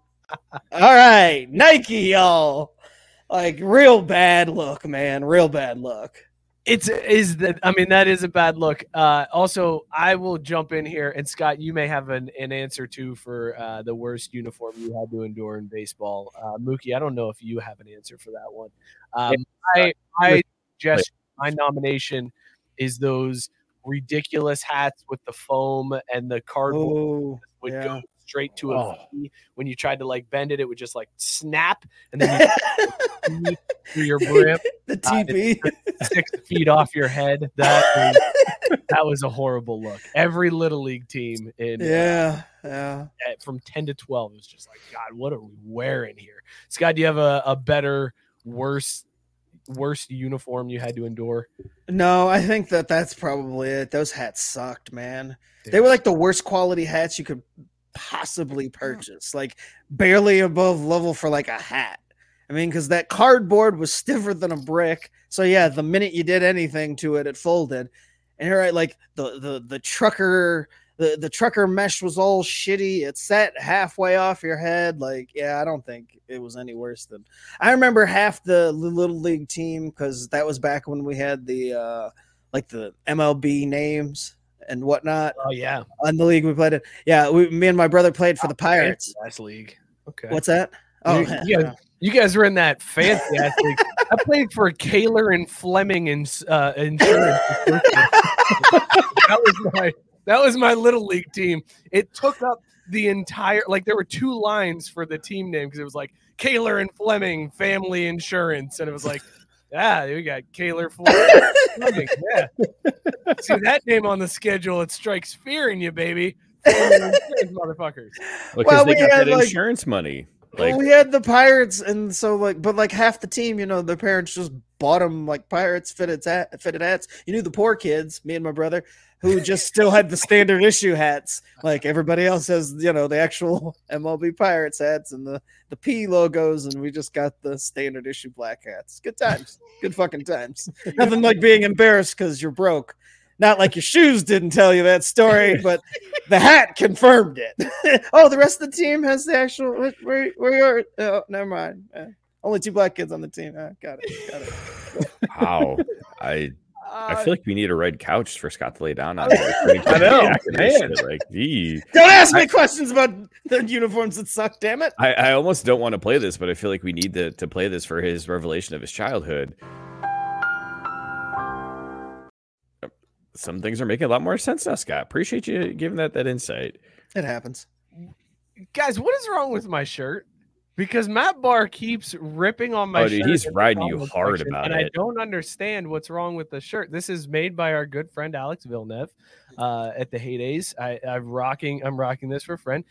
All right, Nike, y'all. Like real bad look, man. Real bad look. It's is that I mean that is a bad look. Uh, also, I will jump in here, and Scott, you may have an, an answer too for uh, the worst uniform you had to endure in baseball. Uh, Mookie, I don't know if you have an answer for that one. Um, I I suggest my nomination is those ridiculous hats with the foam and the cardboard Oh, would yeah. go straight to a Oh. V. when you tried to like bend it, it would just like snap and then you through your brim the Uh, TP. six feet off your head. That was, that was a horrible look. Every little league team in uh, yeah, yeah. at- from ten to twelve was just like, God, what are we wearing here? Scott, do you have a, a better, worse, worst uniform you had to endure? No, I think that that's probably it. Those hats sucked, man. They were like the worst quality hats you could possibly purchase, like barely above level for like a hat. I mean, because that cardboard was stiffer than a brick. So yeah, the minute you did anything to it, it folded. And you're right, like the the the trucker the the trucker mesh was all shitty. It sat halfway off your head. Like, yeah, I don't think it was any worse than. I remember half the little league team because that was back when we had the uh like the MLB names and whatnot Oh yeah, on the league we played it. Yeah, we, me and my brother played for the Pirates. last league. Okay, What's that? Oh, You- you, guys, you guys were in that fancy ass league. I played for Kaler and Fleming and uh, insurance. that was my that was my little league team. It took up the entire like there were two lines for the team name because it was like Kaler and Fleming Family Insurance, and it was like Yeah, we got Kaler Ford. yeah. See that name on the schedule, it strikes fear in you, baby. Motherfuckers. Because Well, they we got had, that like- insurance money. Like well, we had the pirates, and so like, but like half the team, you know, their parents just bought them like pirates fitted hat, fitted hats. You knew the poor kids, me and my brother, who just still had the standard issue hats. Like everybody else has, you know, the actual MLB Pirates hats and the the P logos, and we just got the standard issue black hats. Good times, good fucking times. Nothing like being embarrassed because you're broke. Not like your shoes didn't tell you that story, but the hat confirmed it. oh, the rest of the team has the actual. Where, where, are? Oh, never mind. Uh, only two black kids on the team. Uh, got it. Got it. wow. I I Uh, feel like we need a red couch for Scott to lay down on. Like, I know, back and this man. Like, gee. Don't ask me questions about the uniforms that suck. Damn it. I, I almost don't want to play this, but I feel like we need to, to play this for his revelation of his childhood. Some things are making a lot more sense now, Scott. Appreciate you giving that that insight. It happens. guys, what is wrong with my shirt? Because Matt Barr keeps ripping on my Oh, dude, shirt he's riding you hard section, about and I don't understand what's wrong with the shirt. This is made by our good friend Alex Villeneuve uh, at the heydays. I, I'm rocking. I'm rocking this for a friend.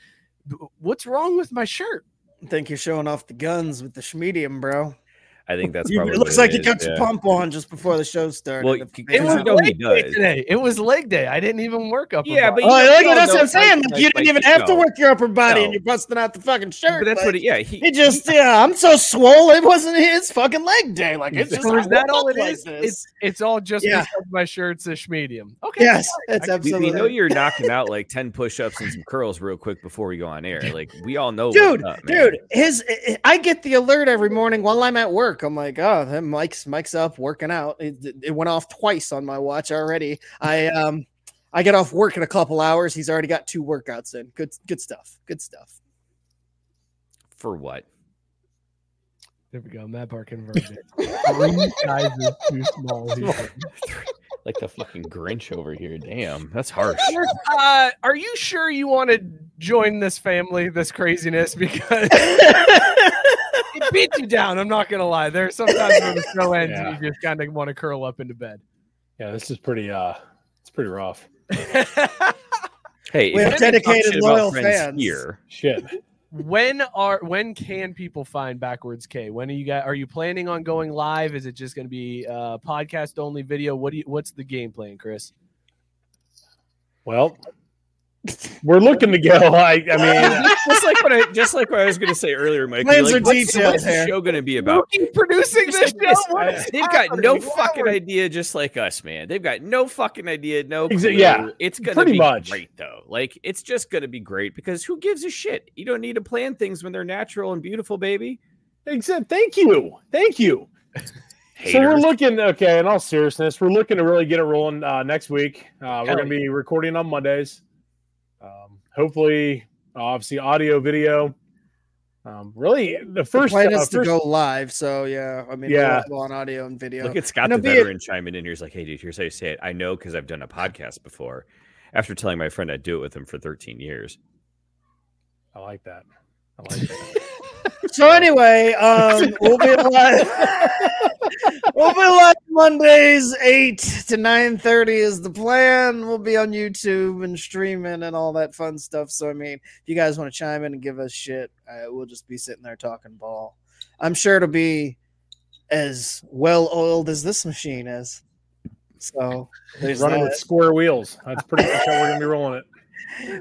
What's wrong with my shirt? I think you're showing off the guns with the schmedium, bro. I think that's probably it looks what like you is, got yeah. your pump on just before the show started. Well, It was we know he leg day today. It was leg day. I didn't even work up. Yeah, above. but Oh, you know- look, we all that's what I'm saying. like- Like, you didn't even like, have to work your upper body, No. and you're busting out the fucking shirt. But that's like, what. It, yeah, he, He just, yeah, I'm so swole. It wasn't his fucking leg day. Like it's just is that all up it like is? this. It's it's all just Yeah. because my shirt's a schmedium. Okay. yes, it's I- we- we, absolutely. we know you're knocking out like 10 push-ups and some curls real quick before we go on air. Like we all know dude, dude, his I get the alert every morning while I'm at work. I'm like, oh, that Mike's Mike's up working out. It, it went off twice on my watch already. I um I get off work in a couple hours. He's already got two workouts in. Good good stuff. Good stuff. For what? There we go. Matt Barr converted. Three sizes too small. he. Like the fucking Grinch over here. Damn, that's harsh. Uh, are you sure you want to join this family, this craziness? Because it beats you down. I'm not gonna lie. There's sometimes when the show ends, Yeah. and you just kind of want to curl up into bed. Yeah, this is pretty. uh It's pretty rough. Hey, We have you're gonna talk dedicated, loyal fans. here. Shit. when are when can people find backwards K? When are you guys? Are you planning on going live? Is it just going to be uh, podcast only video? What do you? What's the game plan, Chris? Well, we're looking to go. I, I mean, just like what I just like what I was gonna say earlier, Mike. Plans Like, are what's, detailed what's the show gonna be about? Keep producing this like show. What is They've got no happening? fucking idea, just like us, man. They've got no fucking idea, no. Clue. yeah, it's gonna be much. great though. Like it's just gonna be great because who gives a shit? You don't need to plan things when they're natural and beautiful, baby. except thank you, thank you. So we're looking. Okay, in all seriousness, we're looking to really get it rolling uh, next week. Uh, we're going to be recording on Mondays. Hopefully, obviously, audio, video. Um, really, the The first. plan uh, is to go live, so yeah. I mean, Yeah. we'll on audio and video. Look at Scott And the it'll a- chiming in here. He's like, "Hey, dude, here's how you say it. I know because I've done a podcast before." After telling my friend I'd do it with him for 13 years. I like that. I like that. So anyway, um, we'll be live. we'll be live Mondays, eight to nine thirty is the plan. We'll be on YouTube and streaming and all that fun stuff. So I mean, if you guys want to chime in and give us shit, uh, we'll just be sitting there talking ball. I'm sure it'll be as well oiled as this machine is. So there's running that. with square wheels. That's pretty much how we're going to be rolling it.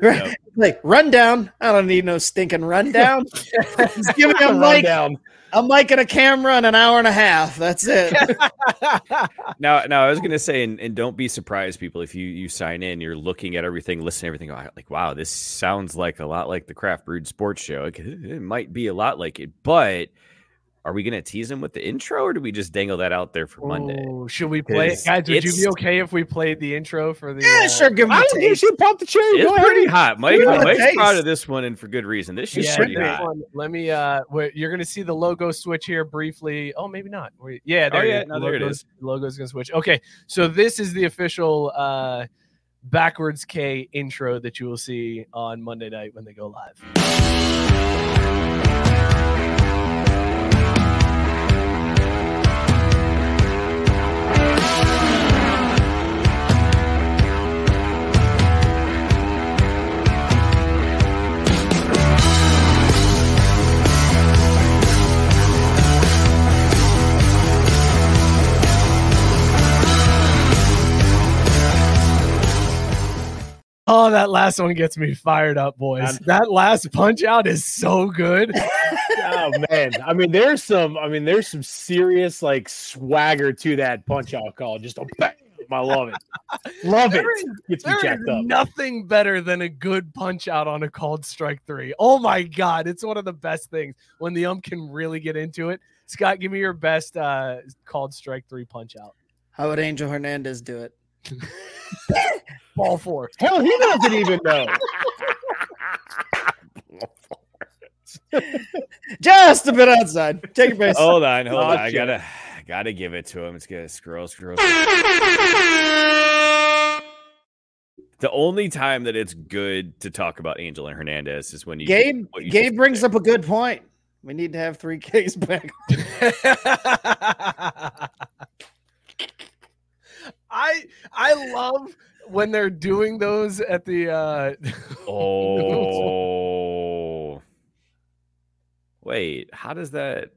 Right. Like rundown. I don't need no stinking rundown. Just give me a Run mic, down. a mic and a camera and an hour and a half. That's it. Now, now I was gonna say, and, and don't be surprised, people, if you you sign in, you're looking at everything, listening to everything, like, wow, this sounds like a lot like the Craft Brewed Sports Show. It, it might be a lot like it, but are we gonna tease them with the intro, or do we just dangle that out there for Monday? Oh, should we play it, 'Cause guys? Would you be okay if we played the intro for the? yeah, uh, sure. Give me I a don't give a taste. shit. Pop the cherry. It's Go pretty ahead. hot, Mike. Give it a Mike's proud of this one, and for good reason. This is Yeah, pretty hot. one, let me. Uh, wait, you're gonna see the logo switch here briefly. Oh, maybe not. Wait, yeah, there Oh, yeah, no, there it logo's- is. Logo's gonna switch. Okay, so this is the official uh, backwards K intro that you will see on Monday night when they go live. Oh, that last one gets me fired up, boys. that last punch out is so good. oh man, I mean, there's some. I mean, there's some serious like swagger to that punch out call. Just a bam. I love it. Love it. There is- Gets me There is jacked up. nothing better than a good punch out on a called strike three. Oh my god, it's one of the best things when the ump can really get into it. Scott, give me your best uh called strike three punch out. How would Angel Hernandez do it? Ball four. Hell, he doesn't even know. Just a bit outside. Take your base. Hold on, hold Oh, on. I gotta, I gotta give it to him. It's gonna scroll, scroll. The only time that it's good to talk about Angel and Hernandez is when you Gabe, you Gabe brings said. up a good point. We need to have three Ks back. I I love when they're doing those at the uh Oh, wait. How does that?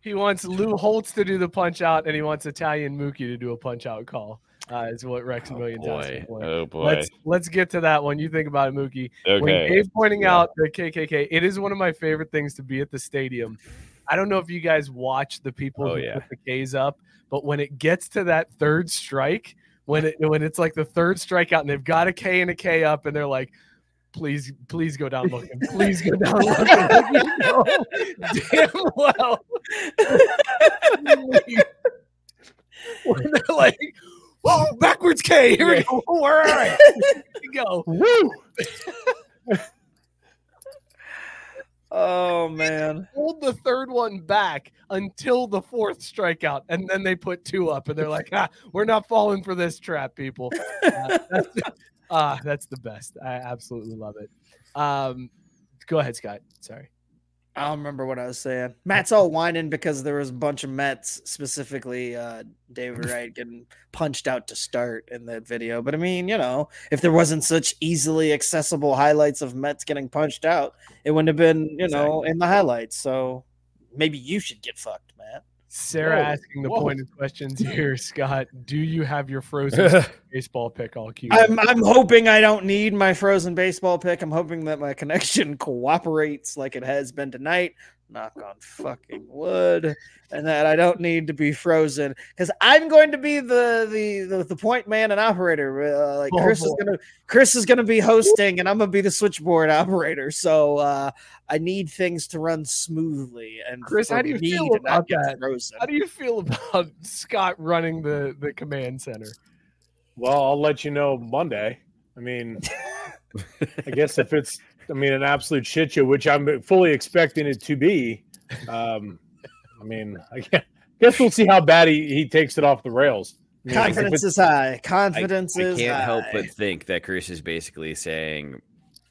he wants Lou Holtz to do the punch out and he wants Italian Mookie to do a punch out call. Uh, is what Rex Oh Million boy. Oh boy. Let's let's get to that one. You think about it, Mookie. When Okay. Dave pointing Yeah. out the KKK, it is one of my favorite things to be at the stadium. I don't know if you guys watch the people Oh, who yeah. put the K's up, but when it gets to that third strike, when it when it's like the third strikeout and they've got a K and a K up, and they're like, "Please, please go down looking. Please go down looking." Know damn well. when they're like, "Whoa, backwards K. Here we go. All right, here we go." Woo! Oh man. hold the third one back until the fourth strikeout, and then they put two up, and they're like, ah, "We're not falling for this trap, people." Uh, that's, ah, that's the best. I absolutely love it. Um, go ahead, Scott. Sorry. I don't remember what I was saying. Matt's all whining because there was a bunch of Mets, specifically uh, David Wright, getting punched out to start in that video. But I mean, you know, if there wasn't such easily accessible highlights of Mets getting punched out, it wouldn't have been, you know, in the highlights. So maybe you should get fucked. Sarah Whoa, asking the whoa. pointed questions here. Scott, do you have your frozen baseball pick all queued? I'm I'm hoping I don't need my frozen baseball pick. I'm hoping that my connection cooperates like it has been tonight. Knock on fucking wood, and that I don't need to be frozen because I'm going to be the the the, the point man and operator. Uh, like Oh, Chris is gonna Chris is gonna be hosting, and I'm gonna be the switchboard operator. So uh, I need things to run smoothly. And Chris, how do you feel about that? Frozen. How do you feel about Scott running the the command center? Well, I'll let you know Monday. I mean, I guess if it's, I mean, an absolute shit show, which I'm fully expecting it to be. Um, I mean, I guess, guess we'll see how bad he, he takes it off the rails. I mean, if Confidence it's- is high. I, Confidence I is can't help but think that Chris is basically saying,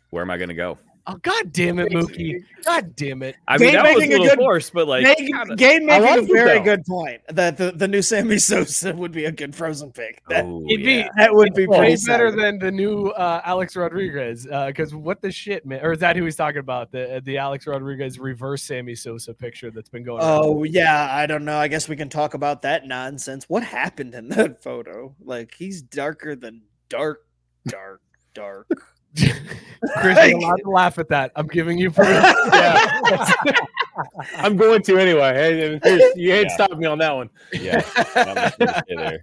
"Where am I going to go?" Oh God damn it, Mookie! God damn it! I mean, Gabe that was a little good- forced, but like, Gabe, kinda- Gabe making a very though. good point that the, the new Sammy Sosa would be a good frozen pick. That, Oh, It'd be yeah. that would be way better solid. than the new uh, Alex Rodriguez. Because what the shit, man? Or is that who he's talking about? The the Alex Rodriguez reverse Sammy Sosa picture that's been going. around? Oh yeah, I don't know. I guess we can talk about that nonsense. What happened in that photo? Like he's darker than dark, dark, dark. Chris, you're allowed to laugh at that. I'm giving you permission. yeah, I'm going to anyway. Hey, you ain't Yeah. stopping me on that one. yeah. I'm just gonna stay there.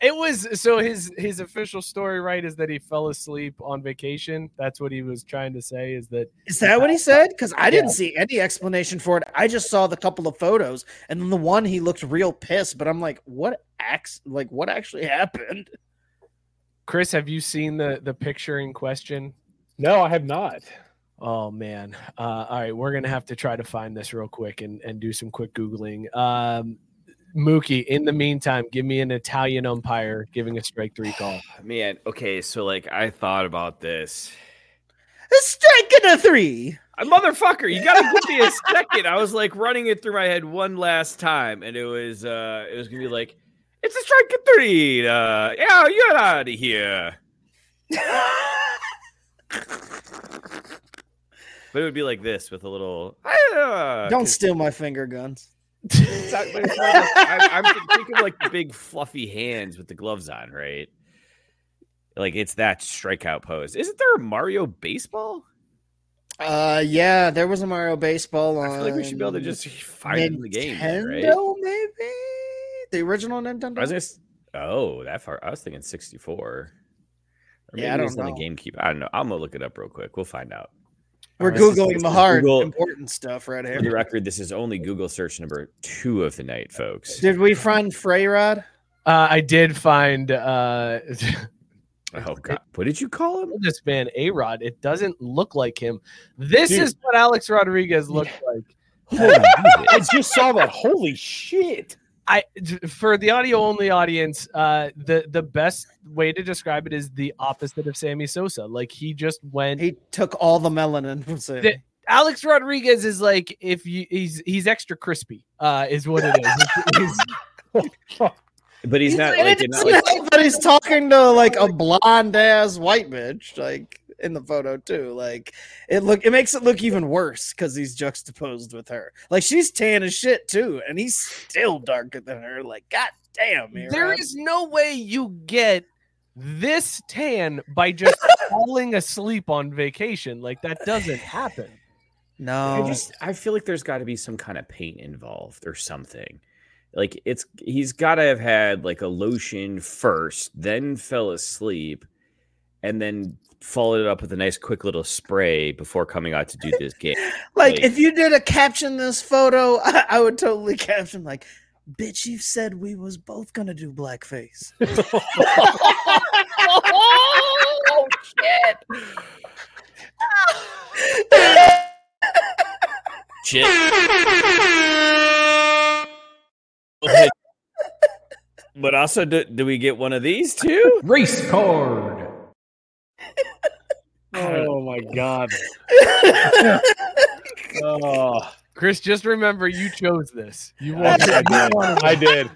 It was so his his official story, right, is that he fell asleep on vacation. That's what he was trying to say. Is that Is that what he said? Because I didn't see any explanation for it. I just saw the couple of photos, and then the one he looked real pissed. But I'm like, what acts? Like, what actually happened? Chris? Have you seen the the picture in question? No, I have not. Oh man. Uh, all right, we're gonna have to try to find this real quick and, and do some quick googling. Um, Mookie. In the meantime, give me an Italian umpire giving a strike three call. Man, okay, so like I thought about this. Striking a three. Uh, motherfucker, you gotta give me a second. I was like running it through my head one last time, and it was uh it was gonna be like, it's a strike at three. Uh yeah, you're out of here. But it would be like this with a little uh, Don't steal my finger guns. It's not- but it's more like- I'm, I'm thinking like the big fluffy hands with the gloves on, right? Like it's that strikeout pose. Isn't there a Mario baseball? Uh, yeah, there was a Mario baseball on. I feel like we should be able to just find it in the game, then, right? Nintendo, maybe the original Nintendo. I was gonna, oh, that far. I was thinking 64. Or maybe Yeah, I it don't was on the know. GameCube. I don't know. I'm gonna look it up real quick. We'll find out. We're This is- googling this the hard Google- important stuff right here. For the record, this is only Google search number two of the night, folks. Did we find Freyrod? Uh, I did find uh, Oh God, what did you call him? this man A Rod. It doesn't look like him. This Dude. is what Alex Rodriguez looked like. I just saw that. Holy shit! I for the audio only audience, uh, the the best way to describe it is the opposite of Sammy Sosa. Like he just went. He took all the melanin from Sammy. The- Alex Rodriguez is like if you he's he's extra crispy. Uh, is what it is. He's- But he's, not and like, it not like help that he's talking to like a blonde ass white bitch, like in the photo too. Like it look, it makes it look even worse because he's juxtaposed with her. Like she's tan as shit too, and he's still darker than her. Like god damn, there A-Rod. no way you get this tan by just falling asleep on vacation. Like that doesn't happen. no. I just I feel like there's got to be some kind of paint involved or something. Like it's he's got to have had like a lotion first, then fell asleep, and then followed it up with a nice quick little spray before coming out to do this game. like like- if you did a caption this photo, I, I would totally caption like. Bitch, you said we was both gonna do blackface. oh shit! Shit. but also, do, do we get one of these too? Race card. Oh my god. oh, Chris, just remember you chose this. You I wanted, did. I did.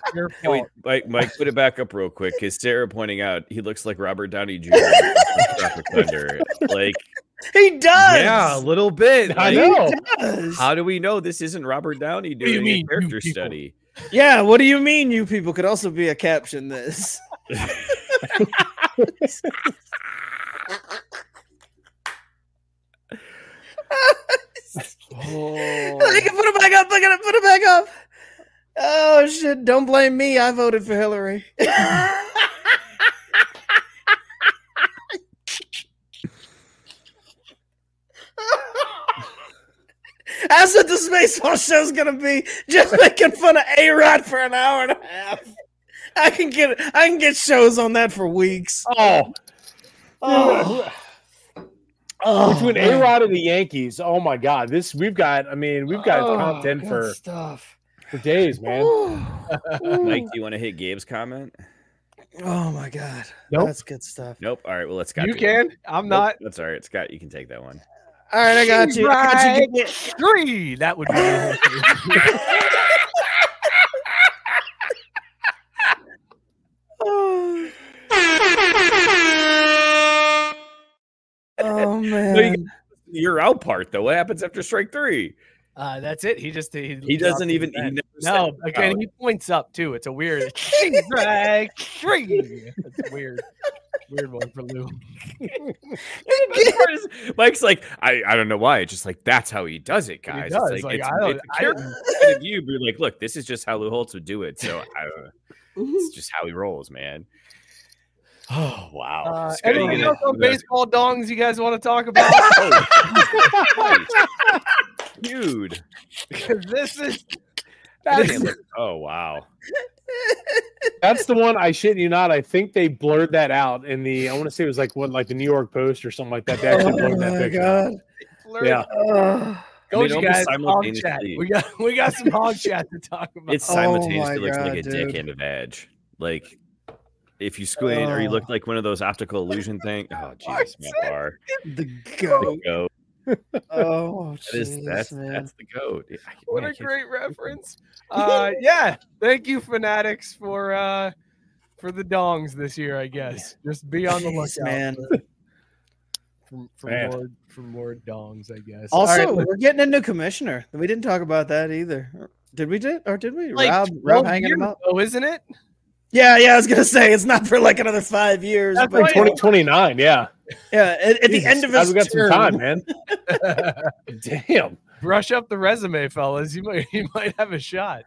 Wait. Mike, Mike, put it back up real quick. Because Sarah pointing out he looks like Robert Downey Jr. Thunder. Like, he does. yeah, a little bit. I Like, know. How do we know this isn't Robert Downey do doing mean, a you character study? Yeah, what do you mean, you people? Could also be a caption this. Oh. At- put it back up. At it. Put it back up. Oh shit! Don't blame me. I voted for Hillary. That's what the Spaceball show's gonna be. Just making fun of A Rod for an hour and a half. I can get I can get shows on that for weeks. Oh, Oh, oh between man. A Rod and the Yankees. Oh my God, this we've got. I mean, we've got Oh, content for stuff. for days, man. Mike, do you want to hit Gabe's comment? Oh my god, Nope. that's good stuff. Nope. All right. Well, let's Scott. You do it. can. I'm Nope, not. That's all right. Scott, you can take that one. All right, I got you. I got you. Three. That would be. Oh, oh you man. You're out part though. What happens after strike three? Uh, that's it. He just he, He doesn't even. He that. never No, again, out. he points up too. It's a weird strike three. It's weird, weird one for Lou. The best part is, Mike's like, I, I don't know why. It's just like that's how he does it, guys. does, It's like, like, it's, I don't- it's a I character point but you're like, look, this is just how Lou Holtz would do it. So I don't know. It's just how he rolls, man. Oh wow. Uh, anything else on baseball dongs you guys want to talk about? Oh, dude. Because this is Damn, look- Oh wow. That's the one. I shit you not. I think they blurred that out in the. I want to say it was like what, like the New York Post or something like that. They actually Oh blurred that my picture. god. Yeah. Oh, Go I you guys. Hog chat. We got we got some hog chat to talk about. It Oh simultaneously my looks God, like a dick and a vag. Like if you squint or you look like one of those optical illusion thing. Oh Jesus, Matt Barr. the The goat. goat. Oh, That is jeez, that's man. that's the goat. I- what man, I a can't- great reference. Uh, yeah, thank you, fanatics, for uh for the dongs this year. I guess just be on the Jeez, lookout man. for, for, Man. more for more dongs. I guess. Also, All right, let's- we're getting a new commissioner. We didn't talk about that either. Did we? Did or did we? like Rob, Rob hanging years him up. ago, isn't it? Yeah, yeah, I was gonna say it's not for like another five years. That's but like 2029. Yeah. yeah, at, at the end of guys, his we got some time, man. Damn. Brush up the resume, fellas. You might you might have a shot.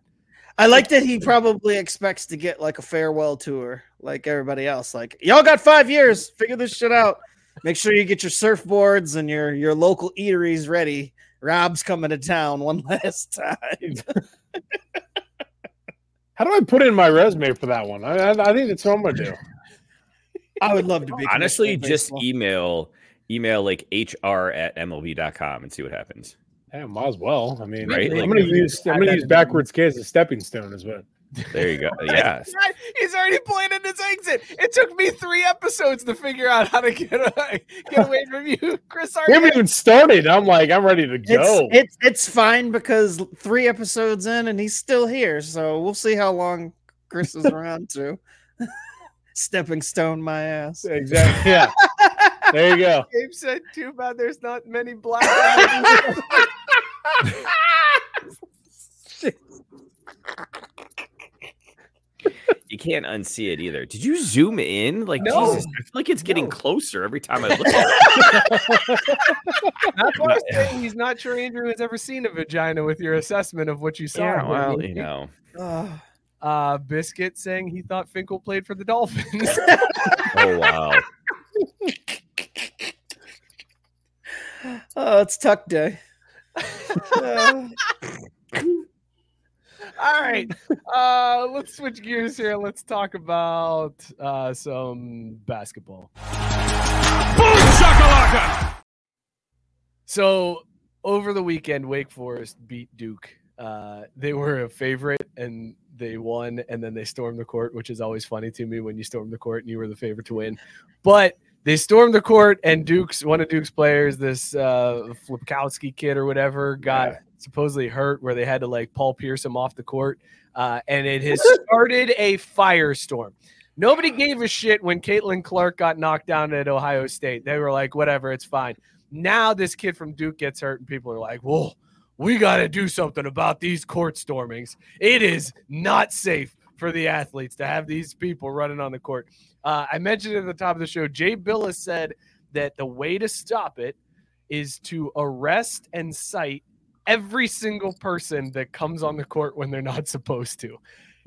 I like that he probably expects to get like a farewell tour, like everybody else. Like y'all got five years, figure this shit out. Make sure you get your surfboards and your your local eateries ready. Rob's coming to town one last time. How do I put in my resume for that one? I, I, I think that's what I'm gonna do. I would love to be Honestly, just baseball. email email like hr at mlb.com and see what happens. Yeah, might as well. I mean, Right? I'm gonna use I'm gonna use backwards K as a stepping stone as well. There you go. Yeah. He's already planning his exit. It took me three episodes to figure out how to get away, get away from you, Chris. We haven't even started. I'm like, I'm ready to It's, go. it's it's fine because three episodes in and he's still here. So we'll see how long Chris is around to. Stepping stone my ass. exactly. Yeah. There you go. Gabe said, "Too bad there's not many black." You can't unsee it either. Did you zoom in? Like No. Jesus, I feel like it's getting closer every time I look at it. Not Boris saying he's not sure Andrew has ever seen a vagina with your assessment of what you saw. Yeah, well, you know. Oh, Uh, Biscuit saying he thought Finkel played for the Dolphins. Oh wow. oh it's tuck day. Uh, All right. Uh, let's switch gears here. Let's talk about uh, some basketball. So over the weekend, Wake Forest beat Duke. Uh, they were a favorite and they won, and then they stormed the court, which is always funny to me when you storm the court and you were the favorite to win. But they stormed the court, and Duke's one of Duke's players, this uh, Filipowski kid or whatever, got supposedly hurt where they had to like Paul Pierce him off the court, uh, and it has started a firestorm. Nobody gave a shit when Caitlin Clark got knocked down at Ohio State. They were like, whatever, it's fine. Now this kid from Duke gets hurt, and people are like, whoa, we got to do something about these court stormings. It is not safe for the athletes to have these people running on the court. Uh, I mentioned at the top of the show, Jay Bilas said that the way to stop it is to arrest and cite every single person that comes on the court when they're not supposed to.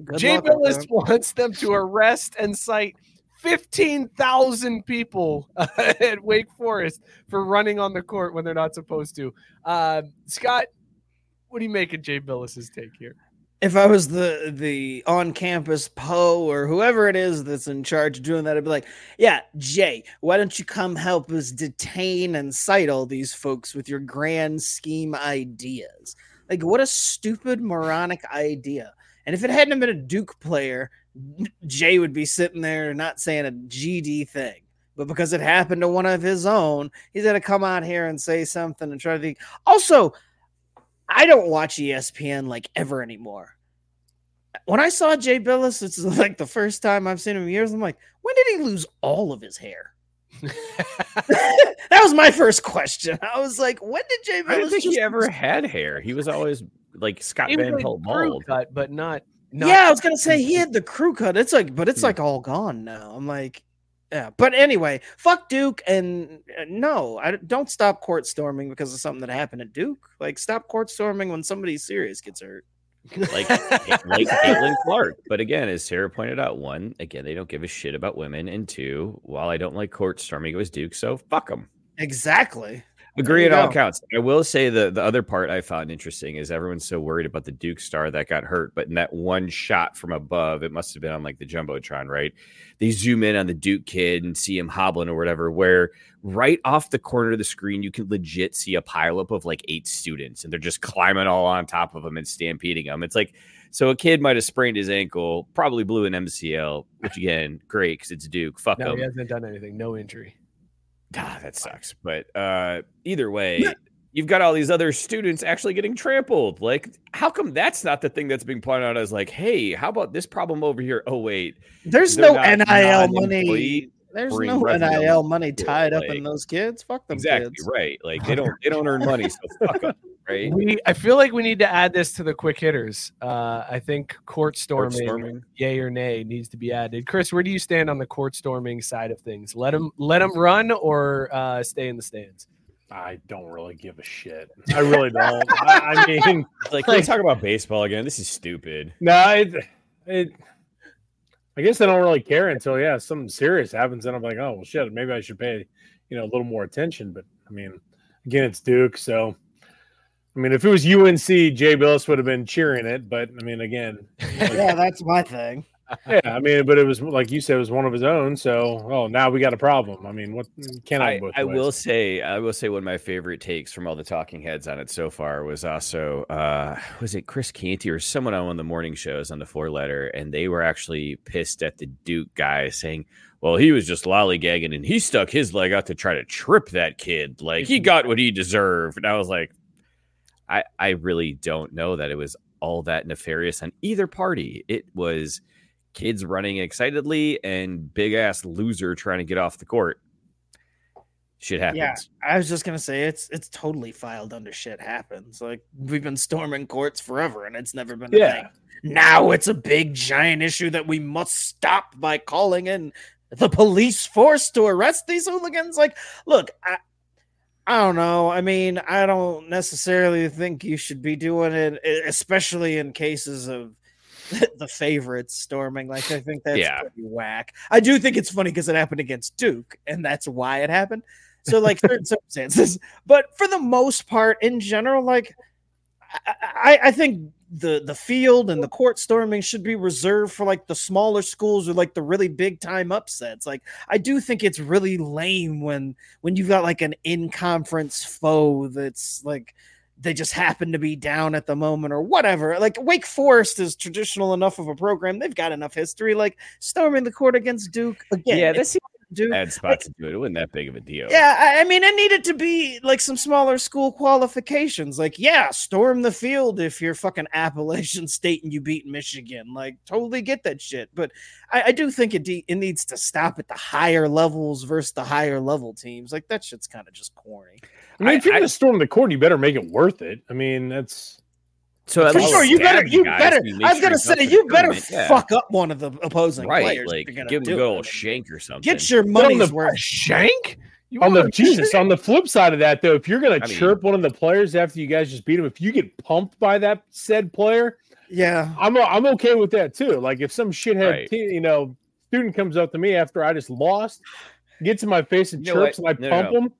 Good Jay Bilas wants them to arrest and cite 15,000 people at Wake Forest for running on the court when they're not supposed to. Uh, Scott, what do you make of Jay Bilas's take here? If I was the the on campus Poe or whoever it is that's in charge of doing that, I'd be like, yeah, Jay, why don't you come help us detain and cite all these folks with your grand scheme ideas? Like, what a stupid, moronic idea. And if it hadn't been a Duke player, Jay would be sitting there not saying a GD thing. But because it happened to one of his own, he's to come out here and say something and try to think. Also, I don't watch ESPN like ever anymore. When I saw Jay Bilas, it's like the first time I've seen him in years. I'm like, when did he lose all of his hair? that was my first question. I was like, when did Jay I don't think just he ever had hair. He was always like Scott He Van like Pelt crew bald. cut, but not. not yeah, I was gonna say he had the crew cut. It's like, but it's hmm. like all gone now. I'm like, yeah. But anyway, fuck Duke, and uh, no, I don't stop court storming because of something that happened at Duke. Like, stop court storming when somebody serious gets hurt. like like Caitlin Clark. But again, as Sarah pointed out, one, again, they don't give a shit about women, and two, while I don't like court storming, it was Duke, so fuck them. Exactly. Agree at all counts. I will say the the other part I found interesting is everyone's so worried about the Duke star that got hurt, but in that one shot from above, it must have been on like the jumbotron, right? They zoom in on the Duke kid and see him hobbling or whatever. Where right off the corner of the screen, you can legit see a pileup of like eight students, and they're just climbing all on top of him and stampeding him. It's like so a kid might have sprained his ankle, probably blew an MCL, which again, great because it's Duke. Fuck No, him. he hasn't done anything. No injury. Ah, that sucks. But uh, either way, you've got all these other students actually getting trampled. Like, how come that's not the thing that's being pointed out as like, hey, how about this problem over here? Oh wait, There's no NIL money. There's no NIL money tied up like- in those kids. Fuck them exactly kids. right. Like they don't they don't earn money, so fuck 'em. Right? We, I feel like we need to add this to the quick hitters. Uh, I think court storming, storming. yay or nay, needs to be added. Chris, where do you stand on the court storming side of things? Let them let them run or uh, stay in the stands. I don't really give a shit. I really don't. I, I mean, Like, can we talk about baseball again? This is stupid. no, it, it. I guess I don't really care until yeah something serious happens, and I'm like, oh well, shit, maybe I should pay you know a little more attention. But I mean, again, it's Duke, so I mean, if it was UNC, Jay Bilas would have been cheering it. But I mean, again, yeah, that's my thing. yeah, I mean, but it was like you said, it was one of his own. So, oh, now we got a problem. I mean, what can I? I, I will say, I will say, one of my favorite takes from all the talking heads on it so far was also, uh, was it Chris Canty or someone on one of the morning shows on the four letter, and they were actually pissed at the Duke guy saying, "Well, he was just lollygagging, and he stuck his leg out to try to trip that kid. Like he got what he deserved." And I was like, I, I really don't know that it was all that nefarious on either party. It was kids running excitedly and big ass loser trying to get off the court. Shit happens. Yeah, I was just gonna say it's it's totally filed under shit happens. Like we've been storming courts forever, and it's never been a Yeah. thing. Now it's a big giant issue that we must stop by calling in the police force to arrest these hooligans. Like, look, I, I don't know. I mean, I don't necessarily think you should be doing it, especially in cases of the favorites storming. Like, I think that's Yeah. pretty whack. I do think it's funny because it happened against Duke, and that's why it happened. So, like, certain circumstances, but for the most part, in general, like, I, I, I think the the field and the court storming should be reserved for like the smaller schools or like the really big time upsets. Like I do think it's really lame when when you've got like an in conference foe that's like they just happen to be down at the moment or whatever. Like Wake Forest is traditional enough of a program; they've got enough history. Like storming the court against Duke again. Yeah, it's that's Duke. bad spot to do it. It wasn't that big of a deal. Yeah, I, I mean, it needed to be like some smaller school qualifications. Like, yeah, storm the field if you're fucking Appalachian State and you beat Michigan. Like, totally get that shit. But I, I do think it de- it needs to stop at the higher levels versus the higher level teams. Like, that shit's kind of just corny. I mean, if you're I- going to storm the court, you better make it worth it. I mean, that's So at For least sure, you better, you guys better. I was gonna say, you better. Yeah. fuck up one of the opposing right. players. if Like give him a do good shank or something. Get your on money's the- worth. Shank? You on the want- Jesus. On the flip side of that, though, if you're going to I mean- chirp one of the players after you guys just beat him, if you get pumped by that said player, Yeah, I'm I'm okay with that too. Like if some shithead, Right. te- you know, student comes up to me after I just lost, gets in my face and You chirps, what? and I No, no, pump no. him,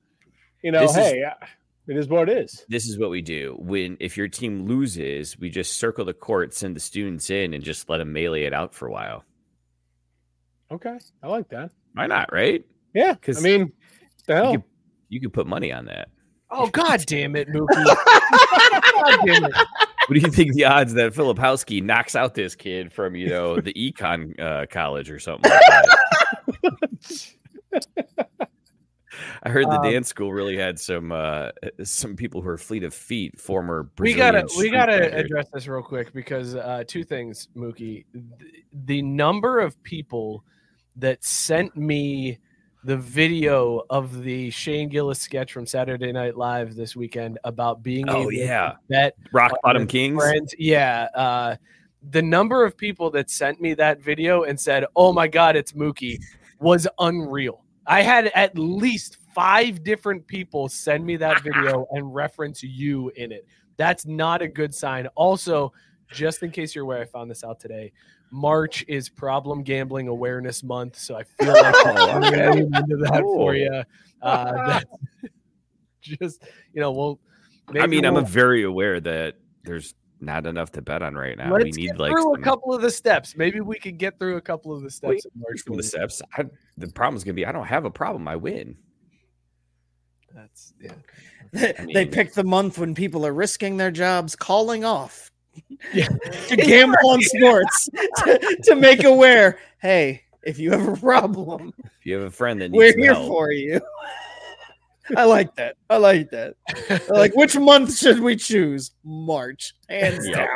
you know, This is- hey, uh, it is what it is. this is what we do when if your team loses, we just circle the court, send the students in, and just let them melee it out for a while. Okay, I like that. Why not? Right? Yeah. Because I mean, the hell, You could, you could put money on that. Oh god damn it, Mookie. god damn it. What do you think the odds that Filipowski knocks out this kid from you know the econ uh, college or something? Like that? I heard the Um, dance school really had some uh, some people who are fleet of feet, former. we gotta we gotta address this real quick because uh two things mookie the, the number of people that sent me the video of the shane gillis sketch from saturday night live this weekend about being Oh, yeah. that Rock Bottom Kings. friends- yeah uh the number of people that sent me that video and said oh my god it's mookie was unreal i had at least five different people send me that video and reference you in it that's not a good sign also just in case you're aware i found this out today march is problem gambling awareness month so i feel like Oh, I'm okay. leaning into that for you uh just you know we'll I mean, I'm we'll- very aware that there's not enough to bet on right now. Let's we need get like through a couple of the steps. Maybe we could get through a couple of the steps. Wait, the steps. I, the problem is gonna be I don't have a problem. I win. That's yeah. they mean- pick the month when people are risking their jobs, calling off Yeah. to gamble on sports to, to make aware. Hey, if you have a problem, If you have a friend that needs we're here help, for you. I like that. I like that. like, which month should we choose? March, hands Yep.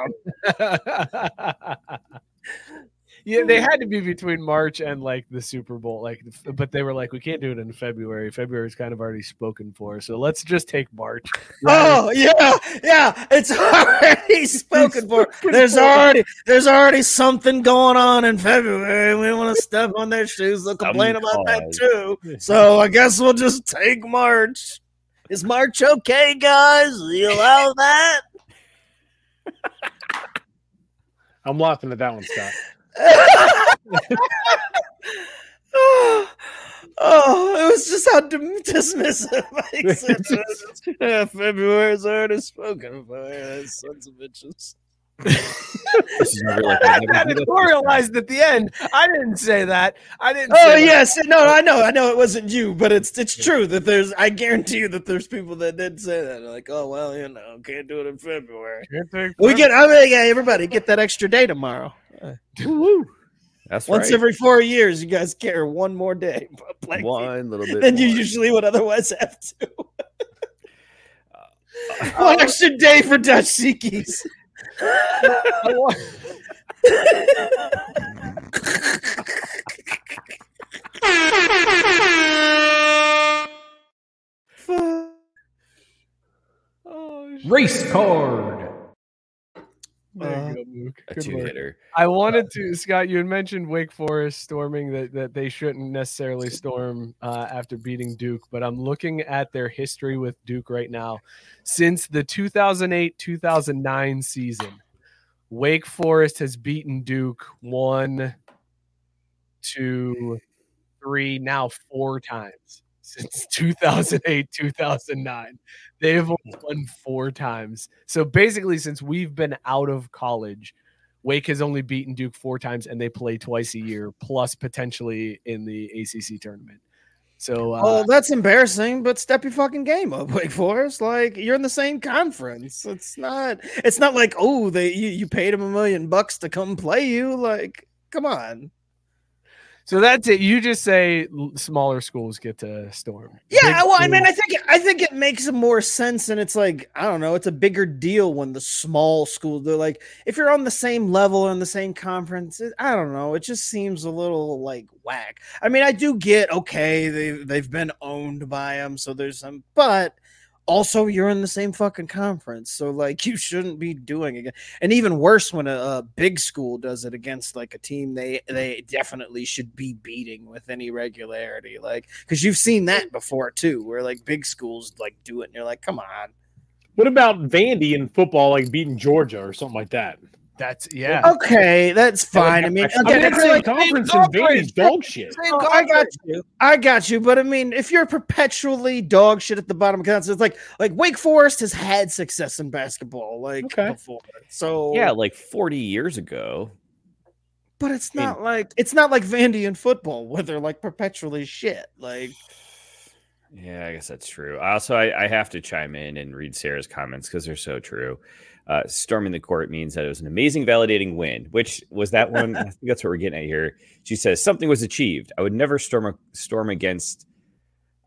down. Yeah, they hmm. had to be between March and like the Super Bowl. Like, but they were like, we can't do it in February. February's kind of already spoken for, so let's just take March. Oh yeah, yeah, it's already spoken for. There's already there's already something going on in February. We don't want to step on their shoes. They'll complain about that too. So I guess we'll just take March. Is March okay, guys? You allow that? I'm laughing at that one, Scott. Oh, oh, it was just how dim- dismissive I said it. Yeah, February's already spoken for. Yeah, sons of bitches. This is I I never had do that. editorialized at the end. I didn't say that. I didn't. Oh say that. yes, no, I know, I know it wasn't you, but it's it's true that there's. I guarantee you that there's people that did say that. Like, oh well, you know, can't do it in February. We get, oh, I mean, yeah, everybody get that extra day tomorrow. That's Once right. every four years, you guys care one more day, Like, one little bit. than you usually would otherwise have to. Uh, one uh, extra day for Dutch Seekies. I want- Oh, shit. Race card. There you go, Luke. a two work. hitter. I wanted to, Scott. You had mentioned Wake Forest storming that that they shouldn't necessarily storm uh, after beating Duke, but I'm looking at their history with Duke right now. Since the 2008-2009 season, Wake Forest has beaten Duke one, two, three, now four times since 2008 2009 they've won four times so basically since we've been out of college wake has only beaten duke four times and they play twice a year plus potentially in the acc tournament so uh, Well, that's embarrassing, but step your fucking game up, Wake Forest. Like you're in the same conference. It's not. It's not like oh, they you, you paid them a million bucks to come play you. Like, come on. So that's it you just say smaller schools get to storm Yeah, Big well, I mean, I think I think it makes more sense, and it's like I don't know, it's a bigger deal when the small school they're like if you're on the same level in the same conference. It, I don't know, it just seems a little like whack. I mean, I do get okay, they they've been owned by them, so there's some, but also you're in the same fucking conference, so like you shouldn't be doing it. And even worse when a, a big school does it against like a team they they definitely should be beating with any regularity, like because you've seen that before too, where like big schools like do it, and you're like, come on. What about Vandy in football, like beating Georgia or something like that? That's yeah Okay, that's fine. I mean, I mean, again, that's it's like, conference and Vandy's dog shit. Oh, I got you. I got you. But I mean, if you're perpetually dog shit at the bottom of conference, it's like like Wake Forest has had success in basketball, like Okay. before. So Yeah, like 40 years ago. but it's mean- not like it's not like Vandy in football where they're like perpetually shit. Like Yeah, I guess that's true. Also, I, I have to chime in and read Sarah's comments because they're so true. Uh, storming the court means that it was an amazing, validating win. Which was that one? I think that's what we're getting at here. She says something was achieved. I would never storm a, storm against.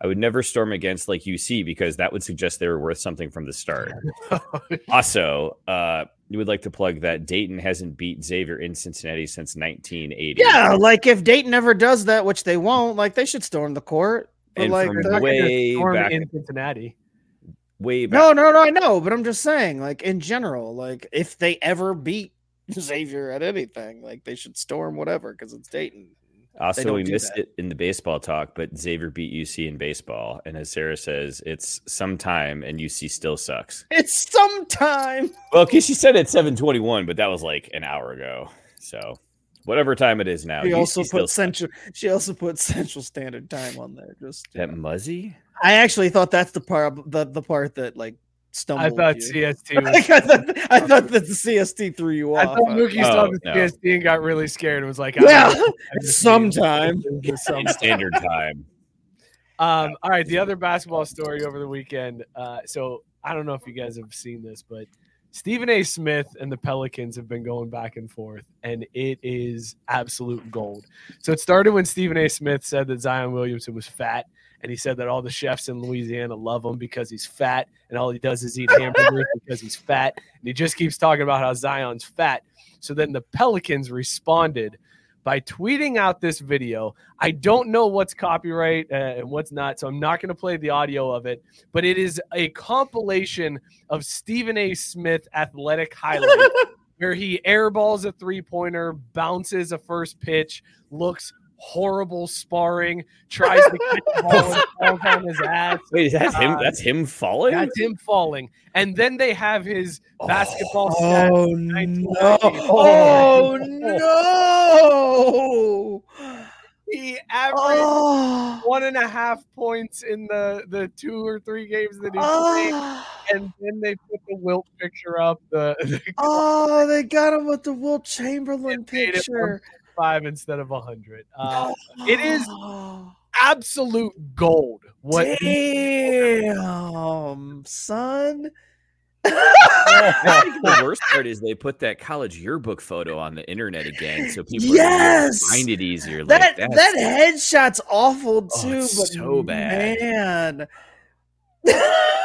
I would never storm against like UC because that would suggest they were worth something from the start. also, uh, you would like to plug that Dayton hasn't beat Xavier in Cincinnati since 1980. yeah, like if Dayton ever does that, which they won't, like they should storm the court. But And like from They're the- not gonna way back- in cincinnati way back. no, no, no, I know, but I'm just saying, like in general, like if they ever beat Xavier at anything, like they should storm whatever because it's Dayton. Also, we missed that. it in the baseball talk, but Xavier beat UC in baseball. And as Sarah says, it's sometime and UC still sucks. It's sometime. Well, okay, she said it's 721, but that was like an hour ago. So whatever time it is now. She also put sucks. central. She also put Central Standard Time on there. Just that Muzzy? I actually thought that's the part the, the part that like stumbled. i thought you. cst was Like, I, thought, I thought that the CST threw you off. I thought Mookie saw Oh, the no. CST and got really scared and was like, Yeah, "I don't know, I just sometime. need. Sometime. Standard time. Um, all right, the other basketball story over the weekend. Uh, so I don't know if you guys have seen this, but Stephen A. Smith and the Pelicans have been going back and forth, and it is absolute gold. So it started when Stephen A. Smith said that Zion Williamson was fat, and he said that all the chefs in Louisiana love him because he's fat, and all he does is eat hamburgers because he's fat, and he just keeps talking about how Zion's fat. So then the Pelicans responded by tweeting out this video. I don't know what's copyright uh, and what's not, so I'm not going to play the audio of it, but it is a compilation of Stephen A. Smith athletic highlights where he airballs a three pointer, bounces a first pitch, looks horrible sparring, tries to catch the ball and falls on his ass. Wait, is that him? Uh, That's him falling. That's him falling. And then they have his basketball Oh stats. no! 1990. Oh no! He averaged Oh, one and a half points in the, the two or three games that he played. oh, And then they put the Wilt picture up, the, the oh, they got him with the Wilt Chamberlain made it picture. Five instead of a hundred. Uh, it is Oh, absolute gold. What damn, son. The worst part is they put that college yearbook photo on the internet again, so people are gonna be able to Yes! find it easier. That that's- that headshot's awful Oh, too, it's but so bad. man.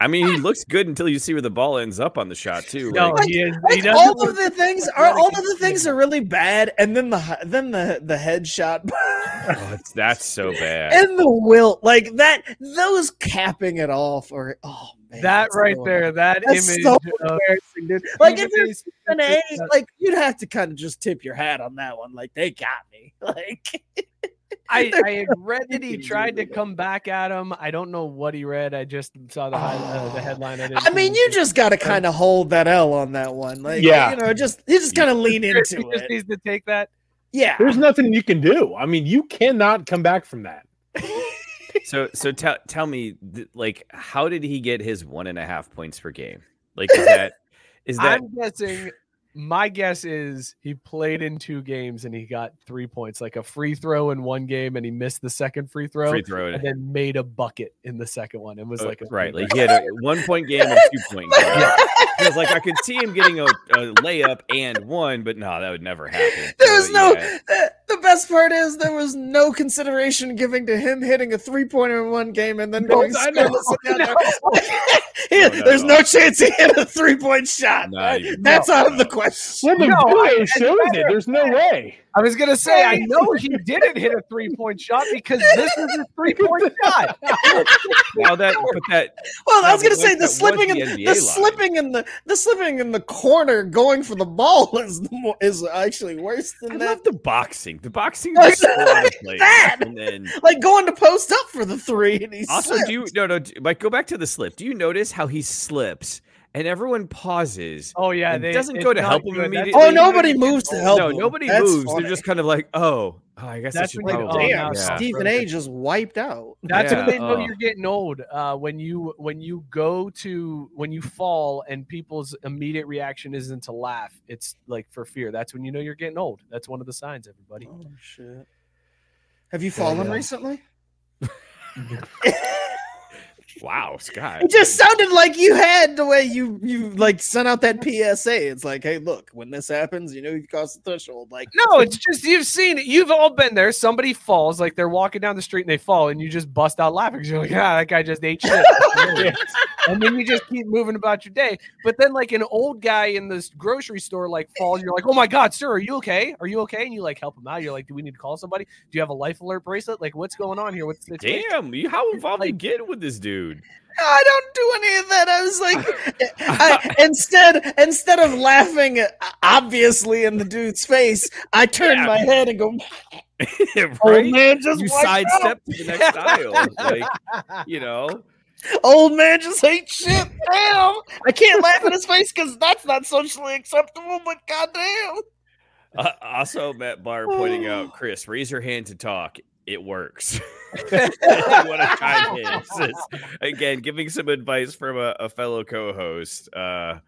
I mean, he looks good until you see where the ball ends up on the shot too. no, Like, he is. he Like doesn't all look- of the things are all of the things are really bad, and then the then the the headshot oh, it's, that's so bad. and the wilt like that. Those capping it off, or oh man, that right so- there, that That's image so of embarrassing, dude. Like if Stephen A. you're an A, Smith, like you'd have to kind of just tip your hat on that one. Like they got me. Like I, They're I had read that he tried to come back at him. I don't know what he read. I just saw the high, uh, the headline. I, I mean, you just got to kind of hold that L on that one. Like Yeah. you know, just you just kind of lean into he just it. needs to take that. Yeah. There's nothing you can do. I mean, you cannot come back from that. So, so tell tell me, like, how did he get his one and a half points per game? Like, is that is that I'm guessing. My guess is he played in two games and he got three points, like a free throw in one game, and he missed the second free throw, free throw? and then made a bucket in the second one. It was Uh, like a right, like he had a one point game and two point game. It was like I could see him getting a, a layup and one, but no, that would never happen. There was So, no. yeah. The best part is there was no consideration given to him hitting a three pointer in one game and then No, going I know, scoreless in the I other. He- No, no, there's no. no chance he hit a three point shot. Not That's no, out of the question. Well, the No, video I- shows it. There's no way. I was gonna say I know he didn't hit a three point shot because this is a three point shot. Now that, but that Well, I was gonna say the was slipping the in NBA the slipping in the the slipping in the corner going for the ball is the more, is actually worse I than love that. the boxing. The boxing was so out of place. That! And then Like going to post up for the three and also, slipped. do you no no do- like go back to the slip? Do you notice how he slips and everyone pauses? Oh yeah, and they, doesn't go to help him immediately. Oh, when you know nobody moves to old. help. no, him. nobody That's moves. funny. They're just kind of like, oh, oh I guess That's I when you- probably. oh, Damn, yeah. Stephen A. just wiped out. That's when they know oh. you're getting old. Uh, when you when you go to when you fall and people's immediate reaction isn't to laugh, it's like for fear. That's when you know you're getting old. That's one of the signs, everybody. Oh shit! Have you fallen yeah. recently? Wow, Scott. It just sounded like you had the way you you like sent out that PSA. It's like, hey, look, when this happens, you know you cross the threshold. Like, No, it's just you've seen it. You've all been there. Somebody falls, like they're walking down the street and they fall, and you just bust out laughing you're like, ah, that guy just ate shit. and then you just keep moving about your day. But then, like an old guy in this grocery store, like falls, you're like, oh my god, sir, are you okay? Are you okay? And you like help him out. You're like, do we need to call somebody? Do you have a life alert bracelet? Like, what's going on here? What's the Damn, you how involved you get with this dude? I don't do any of that. I was like, I, instead instead of laughing uh, obviously in the dude's face, I turned Yeah. my head and go, right? old man just you sidestep to the next aisle, like you know. Old man just hates shit. Damn, I can't laugh in his face because that's not socially acceptable. But goddamn. Uh, also, Matt Barr pointing out, Chris, raise your hand to talk. It works. what a kind hint. Says- Again, giving some advice from a, a fellow co-host. Uh,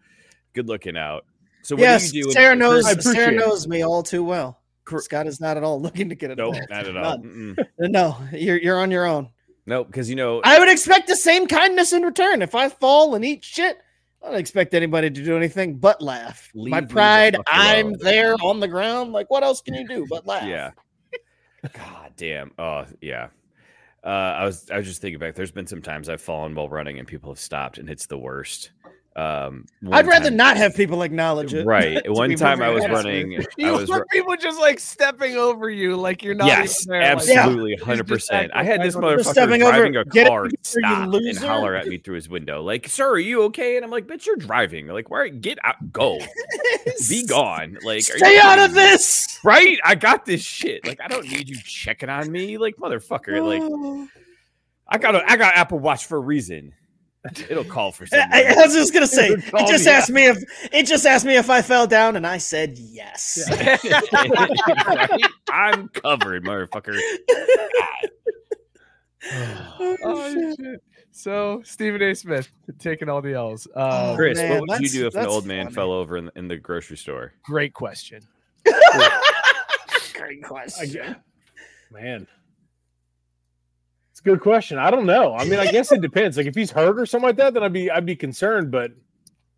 good looking out. So what yes, do you do? when- Sarah knows. Sarah knows me all too well. Cor- Scott is not at all looking to get it. Nope, not at all. No, you're you're on your own. Nope, because you know I would expect the same kindness in return. If I fall and eat shit, I don't expect anybody to do anything but laugh. Leave My me the pride, I'm there on the ground. Like, what else can you do but laugh? Yeah. God damn. Oh yeah. Uh, I was I was just thinking back. There's been some times I've fallen while running and people have stopped, and it's the worst. Um, I'd rather time- not have people acknowledge it. Right. One time I was perfectly honest with running. you. I was want ru- people just like stepping over you, like you're not. yes, even there, absolutely, hundred just percent. I had this acting like- motherfucker stepping over, driving a "Get it car together, you stop and holler at me through his window, like, "Sir, are you okay?" And I'm like, "Bitch, you're driving. Like, where? Get out, go, be gone. Like, are Stay you out of me? this. Right? I got this shit. Like, I don't need you checking on me, like, motherfucker. Like. I got a, I got Apple Watch for a reason. It'll call for someone. I, I was just gonna say, It'll it call just me asked me if it just asked me if I fell down, and I said yes. Right? I'm covered, motherfucker. Oh, shit. So Stephen A. Smith taking all the L's. Uh, Chris, man, what would you do if an old man funny. fell over in, in the grocery store? great question. Great question. I, man, it's a good question. I don't know. I mean, I guess it depends. Like if he's hurt or something like that, then I'd be I'd be concerned. But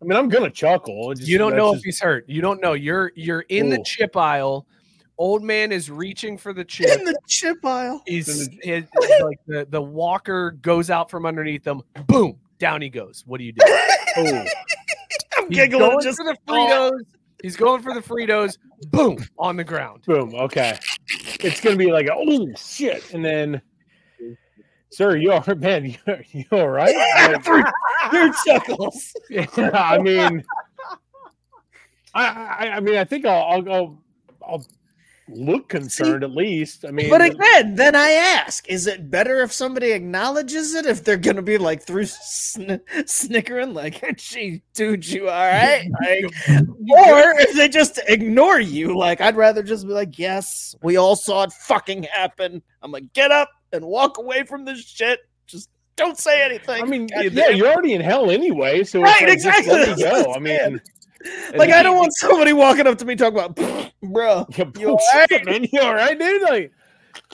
I mean, I'm gonna chuckle. Just- You don't that's know if he's hurt. You don't know. You're you're in the chip aisle. Old man is reaching for the chip. In the chip aisle. He's his, like the, the walker goes out from underneath him. Boom, down he goes. What do you do? Oh, I'm He's giggling going just for the Fritos. He's going for the Fritos. Boom on the ground. boom. Okay, it's gonna be like oh shit, and then. Sir, you are man. You you all right? Like, your chuckles. Yeah, I mean, I, I, I mean, I think I'll, I'll, I'll, I'll look concerned at least. I mean, But again, then I ask: Is it better if somebody acknowledges it? If they're gonna be like through sn- snickering, like "Gee, dude, you all right?" Like, or if they just ignore you, like I'd rather just be like, "Yes, we all saw it fucking happen." I'm like, get up and walk away from this shit. Just don't say anything. I mean, God yeah, damn you're already in hell anyway. So Right, it's like, exactly, Just let that's me go. I mean, like I don't want somebody walking up to me talking about, bro. Yeah, You all right? man, you all right, dude? Like,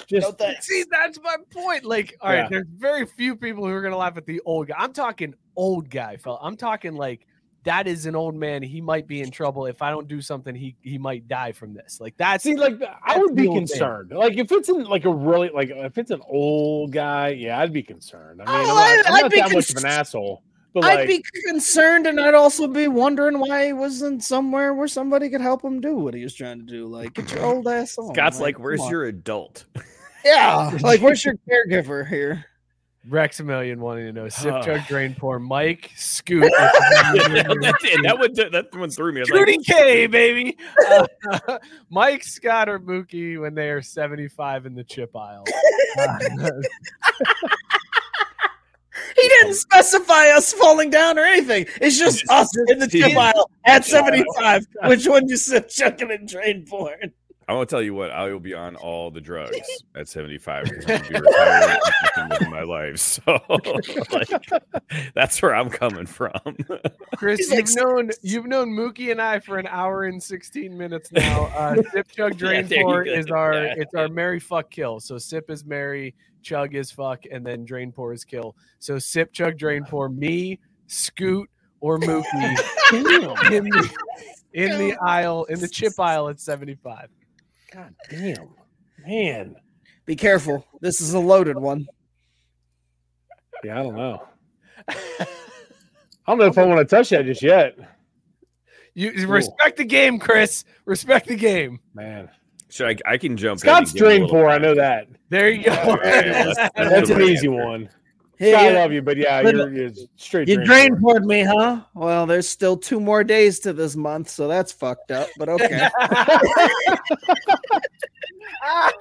just No. See, that's my point. Like, all right, Yeah. there's very few people who are gonna laugh at the old guy. I'm talking old guy, fella. I'm talking like that is an old man. He might be in trouble if I don't do something. He he might die from this. Like that's see, like, I would be the old man. concerned. Like, if it's in like a really like if it's an old guy, yeah, I'd be concerned. I mean, Oh, I'm not, I'd- I'm I'd not be that much of an asshole. But I'd like, be concerned, and I'd also be wondering why he wasn't somewhere where somebody could help him do what he was trying to do. Like, get your old ass on. Scott's like, come "Where's your adult?" yeah? Like, where's your caregiver here? Rexamillion wanting to know. Sip chug drain pour. Mike Scoot. that. That one. That one threw me. I like, Scooty K, baby. Uh, Mike Scott or Mookie when they are 75 in the chip aisle. Uh, He didn't specify us falling down or anything. It's just us in the chip aisle at seventy-five. Which one you sip chucking and drain porn? I want to tell you what. I will be on all the drugs at 75 because I'm gonna be retired and my life. So, like, that's where I'm coming from. Chris, He's you've like- known you've known Mookie and I for an hour and 16 minutes now. Uh, sip chug drain there you pour is our Yeah. it's our Mary fuck kill. So sip is Mary, chug is fuck, and then drain pour is kill. So sip chug drain pour me, Scoot, or Mookie in the, in the aisle in the chip aisle at 75. God damn, man. Be careful. This is a loaded one. Yeah, I don't know. I don't know if I want to touch that just yet, You you respect the game, Chris. Respect the game. man. So I? I can jump. in Scott's and give him drain little. I know that. There you go. Okay, let's- let's That's an easy one. Hey, Scott, I love you, but yeah, but you're, you're straight. You drain drain poured me, huh? Well, there's still two more days to this month, so that's fucked up. But okay.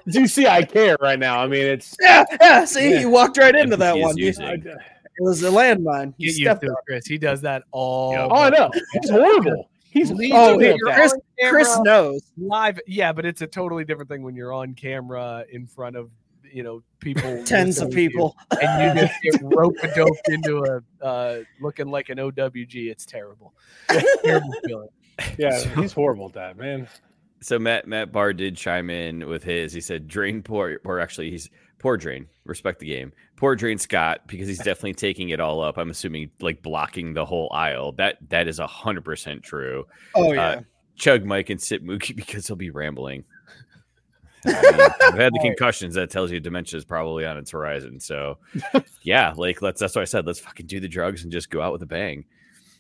Do you see? I care right now. I mean, it's. yeah, yeah. See, Yeah. you walked right into that one. You- it was a landmine. You Get used stepped to it, on Chris. He does that all. Oh, I know. He's horrible. He's Leave Oh, it yeah, when you're Chris- on. Chris knows. live. Yeah, but it's a totally different thing when you're on camera in front of you know people, Tens of listening to you, people. and you just get rope a doped into a uh, looking like an OWG. It's terrible. terrible feeling. yeah, he's horrible at that, man. So Matt Matt Barr did chime in with his. He said drain pour or actually he's pour drain. Respect the game. Pour drain Scott because he's definitely taking it all up. I'm assuming like blocking the whole aisle. That that is a hundred percent true. Oh Uh, Chug Mike and sit Mookie because he'll be rambling. I mean, I've had the concussions. That tells you dementia is probably on its horizon. So, yeah, like let's. That's why I said let's fucking do the drugs and just go out with a bang.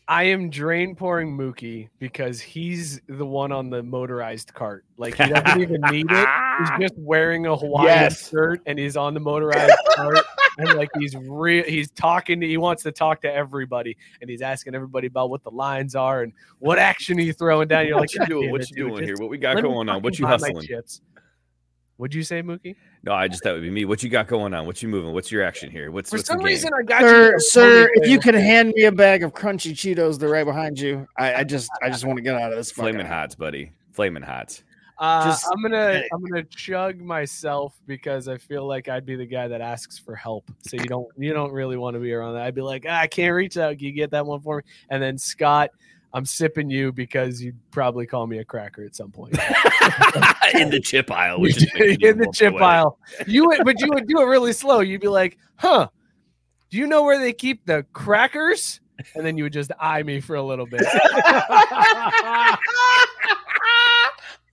I am drain pouring Mookie because he's the one on the motorized cart. Like he doesn't even need it. He's just wearing a Hawaiian Yes. shirt and he's on the motorized cart. And like he's real he's talking to he wants to talk to everybody and he's asking everybody about what the lines are and what action are you throwing down. You're like, What you doing? What you doing here? What we got going on? What you hustling? Chips. What'd you say, Mookie? No, I just thought it would be me. What you got going on? What you moving? What's your action here? What's For what's some the game? reason I got Sir, you. sir, if you could hand me a bag of crunchy Cheetos, they're right behind you. I, I just, I just want to get out of this. Flaming hots, buddy. Flaming hots. Uh, Just- I'm gonna hey. I'm gonna chug myself because I feel like I'd be the guy that asks for help. So you don't you don't really want to be around that. I'd be like, ah, I can't reach out. Can you get that one for me? And then Scott, I'm sipping you because you'd probably call me a cracker at some point. in the chip aisle, which you in the chip away. aisle. You would, but you would do it really slow. You'd be like, huh? Do you know where they keep the crackers? And then you would just eye me for a little bit.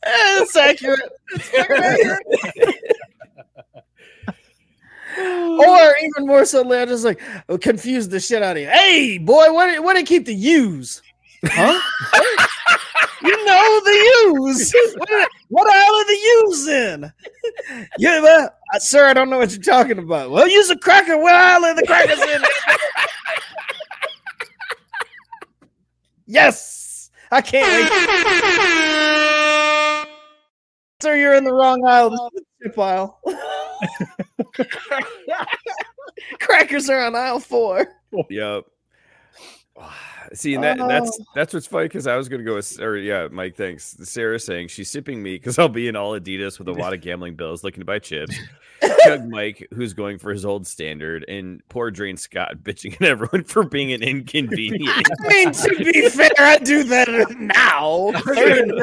That's accurate. It's accurate. or even more subtly, I just like confuse the shit out of you. Hey, boy, where did, where did keep the U's? Huh? you know the U's. What, what aisle are the U's in? yeah, well, uh, sir, I don't know what you're talking about. Well, use a cracker. What aisle are the crackers in? yes, I can't wait. Sir, you're in the wrong aisle. This is the chip aisle. Crackers are on aisle four. Yep. See, and that, that's Oh. that's what's funny because I was gonna go with, or yeah, Mike. Thanks. Sarah saying she's sipping me because I'll be in all Adidas with a lot of gambling bills, looking to buy chips. Chug Mike, who's going for his old standard, and pour Drain Scott bitching at everyone for being an inconvenience. I mean, to be fair, I do that now.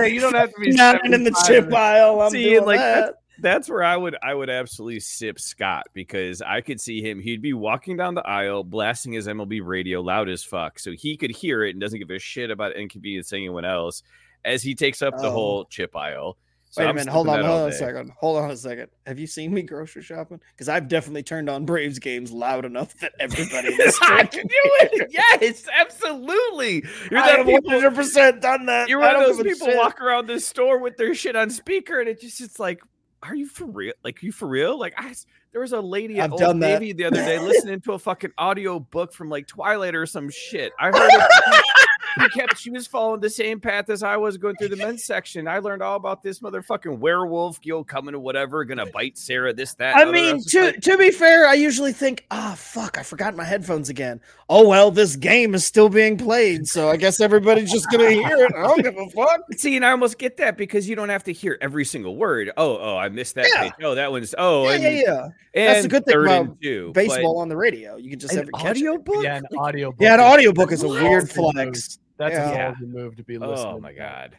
you don't have to be Not in the chip aisle. I'm See, doing like that. That's, where I would I would absolutely sip Scott because I could see him. He'd be walking down the aisle, blasting his MLB radio loud as fuck, so he could hear it and doesn't give a shit about inconveniencing anyone else as he takes up the Oh. whole chip aisle. So Wait a I'm minute. Hold on. Hold on a second. Hold on a second. Have you seen me grocery shopping? Because I've definitely turned on Braves games loud enough that everybody this I can do it. Yes, absolutely. You're that have 100 percent done that. You're one of those people walk around this store with their shit on speaker, and it just it's like, are you for real? Like you for real? Like I there was a lady at I've Old. Navy the other day listening to a fucking audio book from like Twilight or some shit. I heard it. She kept. She was following the same path as I was going through the men's section. I learned all about this motherfucking werewolf, you coming to whatever, gonna bite Sarah. This that. I mean, was to like, to be fair, I usually think, ah, fuck, I forgot my headphones again. Oh well, this game is still being played, so I guess everybody's just gonna hear it. I don't give a fuck. See, and I almost get that because you don't have to hear every single word. Oh, oh, I missed that Yeah. page. Oh, that one's oh, Yeah, and, yeah, yeah. and That's a good thing about two, Baseball on the radio, you can just But have an it catch it. audiobook? Yeah, an Like, audio. Yeah, an audio book is a weird move. flex. That's Yeah. a ballsy move to be listening. Oh my god.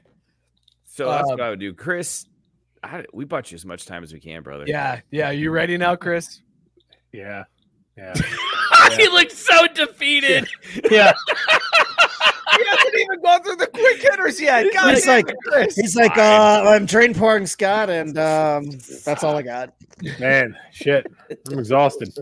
So that's Um, what I would do, Chris. I, we bought you as much time as we can, brother. Yeah, yeah. You ready now, Chris? Yeah. Yeah. he looks so defeated. Yeah. he hasn't even gone through the quick hitters yet. God He's like, Chris. he's like, uh, I'm drain pouring Scott, and um, that's all I got. Man, shit. I'm exhausted.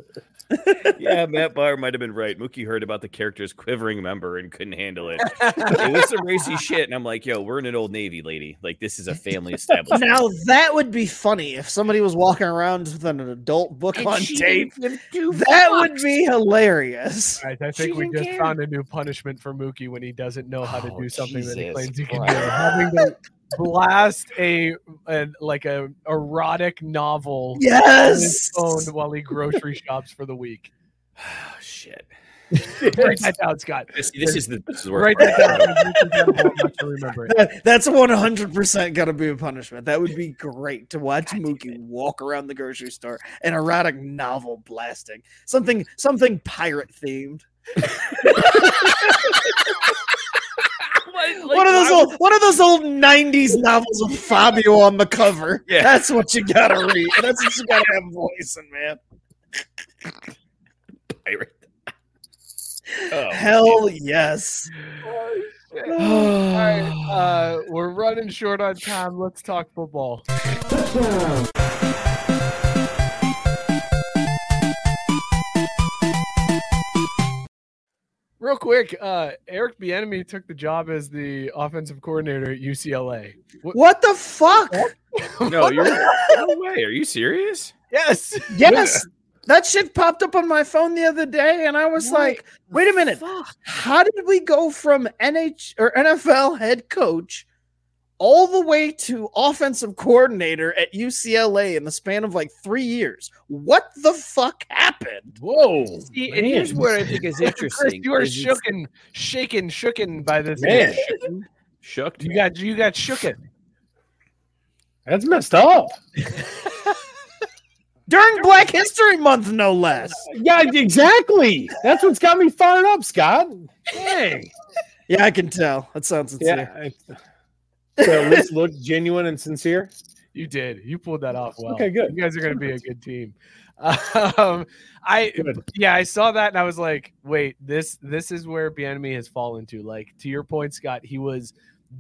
Yeah, Matt Barr might have been right. Mookie heard about the character's quivering member and couldn't handle it. it was some racy shit, and I'm like, yo, we're in an old Navy, lady. Like this is a family establishment. Now that would be funny if somebody was walking around with an adult book And on tape. didn't That would be hilarious. All right, I She think we just care. found a new punishment for Mookie when he doesn't know how to Oh, do something that he claims he can do. Having to blast a, a like a erotic novel Yes. phone while he grocery shops for the week. Oh, shit. Write that down, Scott. This, this is the this is the Write that down. Mookie's got a ball, not to remember it. That- that's 100% gonna be a punishment. That would be great to watch Mookie walk around the grocery store, an erotic novel blasting, something something pirate themed. one of those old one of those old 90s novels with Fabio on the cover. Yeah. That's what you gotta read. That's what you gotta have voice voicing, man. pirate. Oh, Hell yes. All right, uh, we're running short on time. Let's talk football. Real quick, uh, Eric Bieniemy took the job as the offensive coordinator at UCLA. What- What the fuck? No, you're no way. Are you serious? Yes. Yes. That shit popped up on my phone the other day, and I was like, wait a minute. How did we go from NH or NFL head coach all the way to offensive coordinator at UCLA in the span of like three years? What the fuck happened? Whoa. See, and here's what I think is Chris, interesting. you are is it's- shooken, shaken, shooken by this. Man. Shooked. You got you got shooken. That's messed up. During Black History Month, no less. Yeah, exactly. That's what's got me fired up, Scott. Hey. Yeah, I can tell. That sounds sincere. Yeah. I- So at least look genuine and sincere. You did. You pulled that off well. Okay, good. You guys are going to be a good team. Um, I Good. yeah, I saw that and I was like, wait, this this is where Bieniemy has fallen to. Like to your point, Scott, he was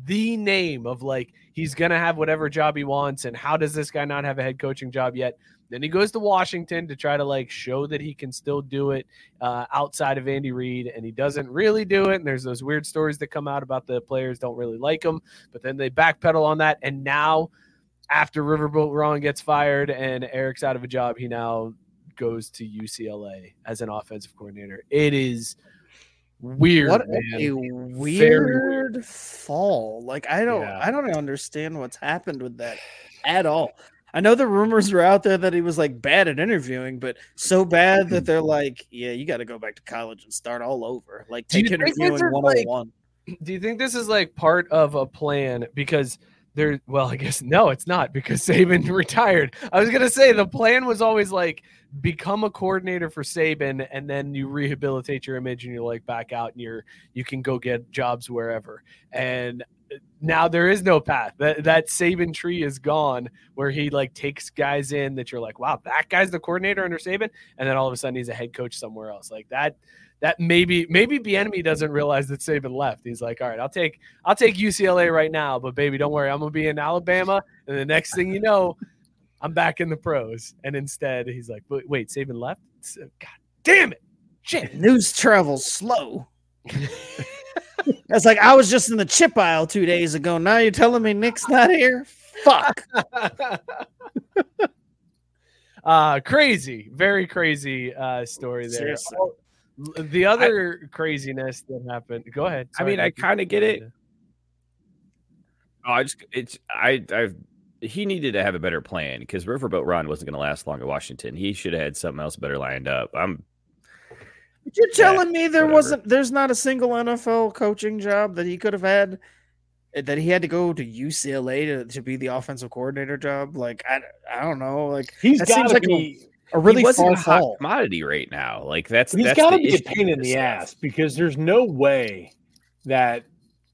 the name of like he's gonna have whatever job he wants, and how does this guy not have a head coaching job yet? Then he goes to Washington to try to like show that he can still do it uh, outside of Andy Reid, and he doesn't really do it. And there's those weird stories that come out about the players don't really like him, but then they backpedal on that, and now after Riverboat Ron gets fired and Eric's out of a job, he now goes to UCLA as an offensive coordinator. It is weird, what man. a Very weird fall. Like I don't Yeah. I don't understand what's happened with that at all. I know the rumors were out there that he was like bad at interviewing, but so bad that hmm. they're like, yeah, you got to go back to college and start all over. Like Do you take interviewing is, like- 101. Do you think this is like part of a plan? Because there, well, I guess no, it's not because Saban retired. I was gonna say the plan was always like become a coordinator for Saban, and then you rehabilitate your image, and you're like back out, and you're you can go get jobs wherever. And now there is no path. That that Saban tree is gone, where he like takes guys in that you're like, wow, that guy's the coordinator under Saban, and then all of a sudden he's a head coach somewhere else. Like that that maybe maybe Bieniemy doesn't realize that Saban left. He's like, all right, I'll take I'll take UCLA right now, but baby, don't worry, I'm gonna be in Alabama, and the next thing you know, I'm back in the pros. And instead, he's like, wait, wait Saban left? God damn it, shit. News travels slow. That's like I was just in the chip aisle two days ago. Now you're telling me Nick's not here? Fuck. uh crazy, very crazy uh story there. Seriously. Oh, The other craziness that happened. Go ahead. I mean, Sorry, I kind of get it. Oh, I just it's I I've he needed to have a better plan because Riverboat Ron wasn't going to last long at Washington. He should have had something else better lined up. I'm But You're telling me there whatever. wasn't there's not a single NFL coaching job that he could have had eh, that he had to go to UCLA to, to be the offensive coordinator job? Like I, I don't know. Like He's got to like a, be. a really he far a hot commodity right now. Like that's He's got to be a pain in the stuff. ass because there's no way that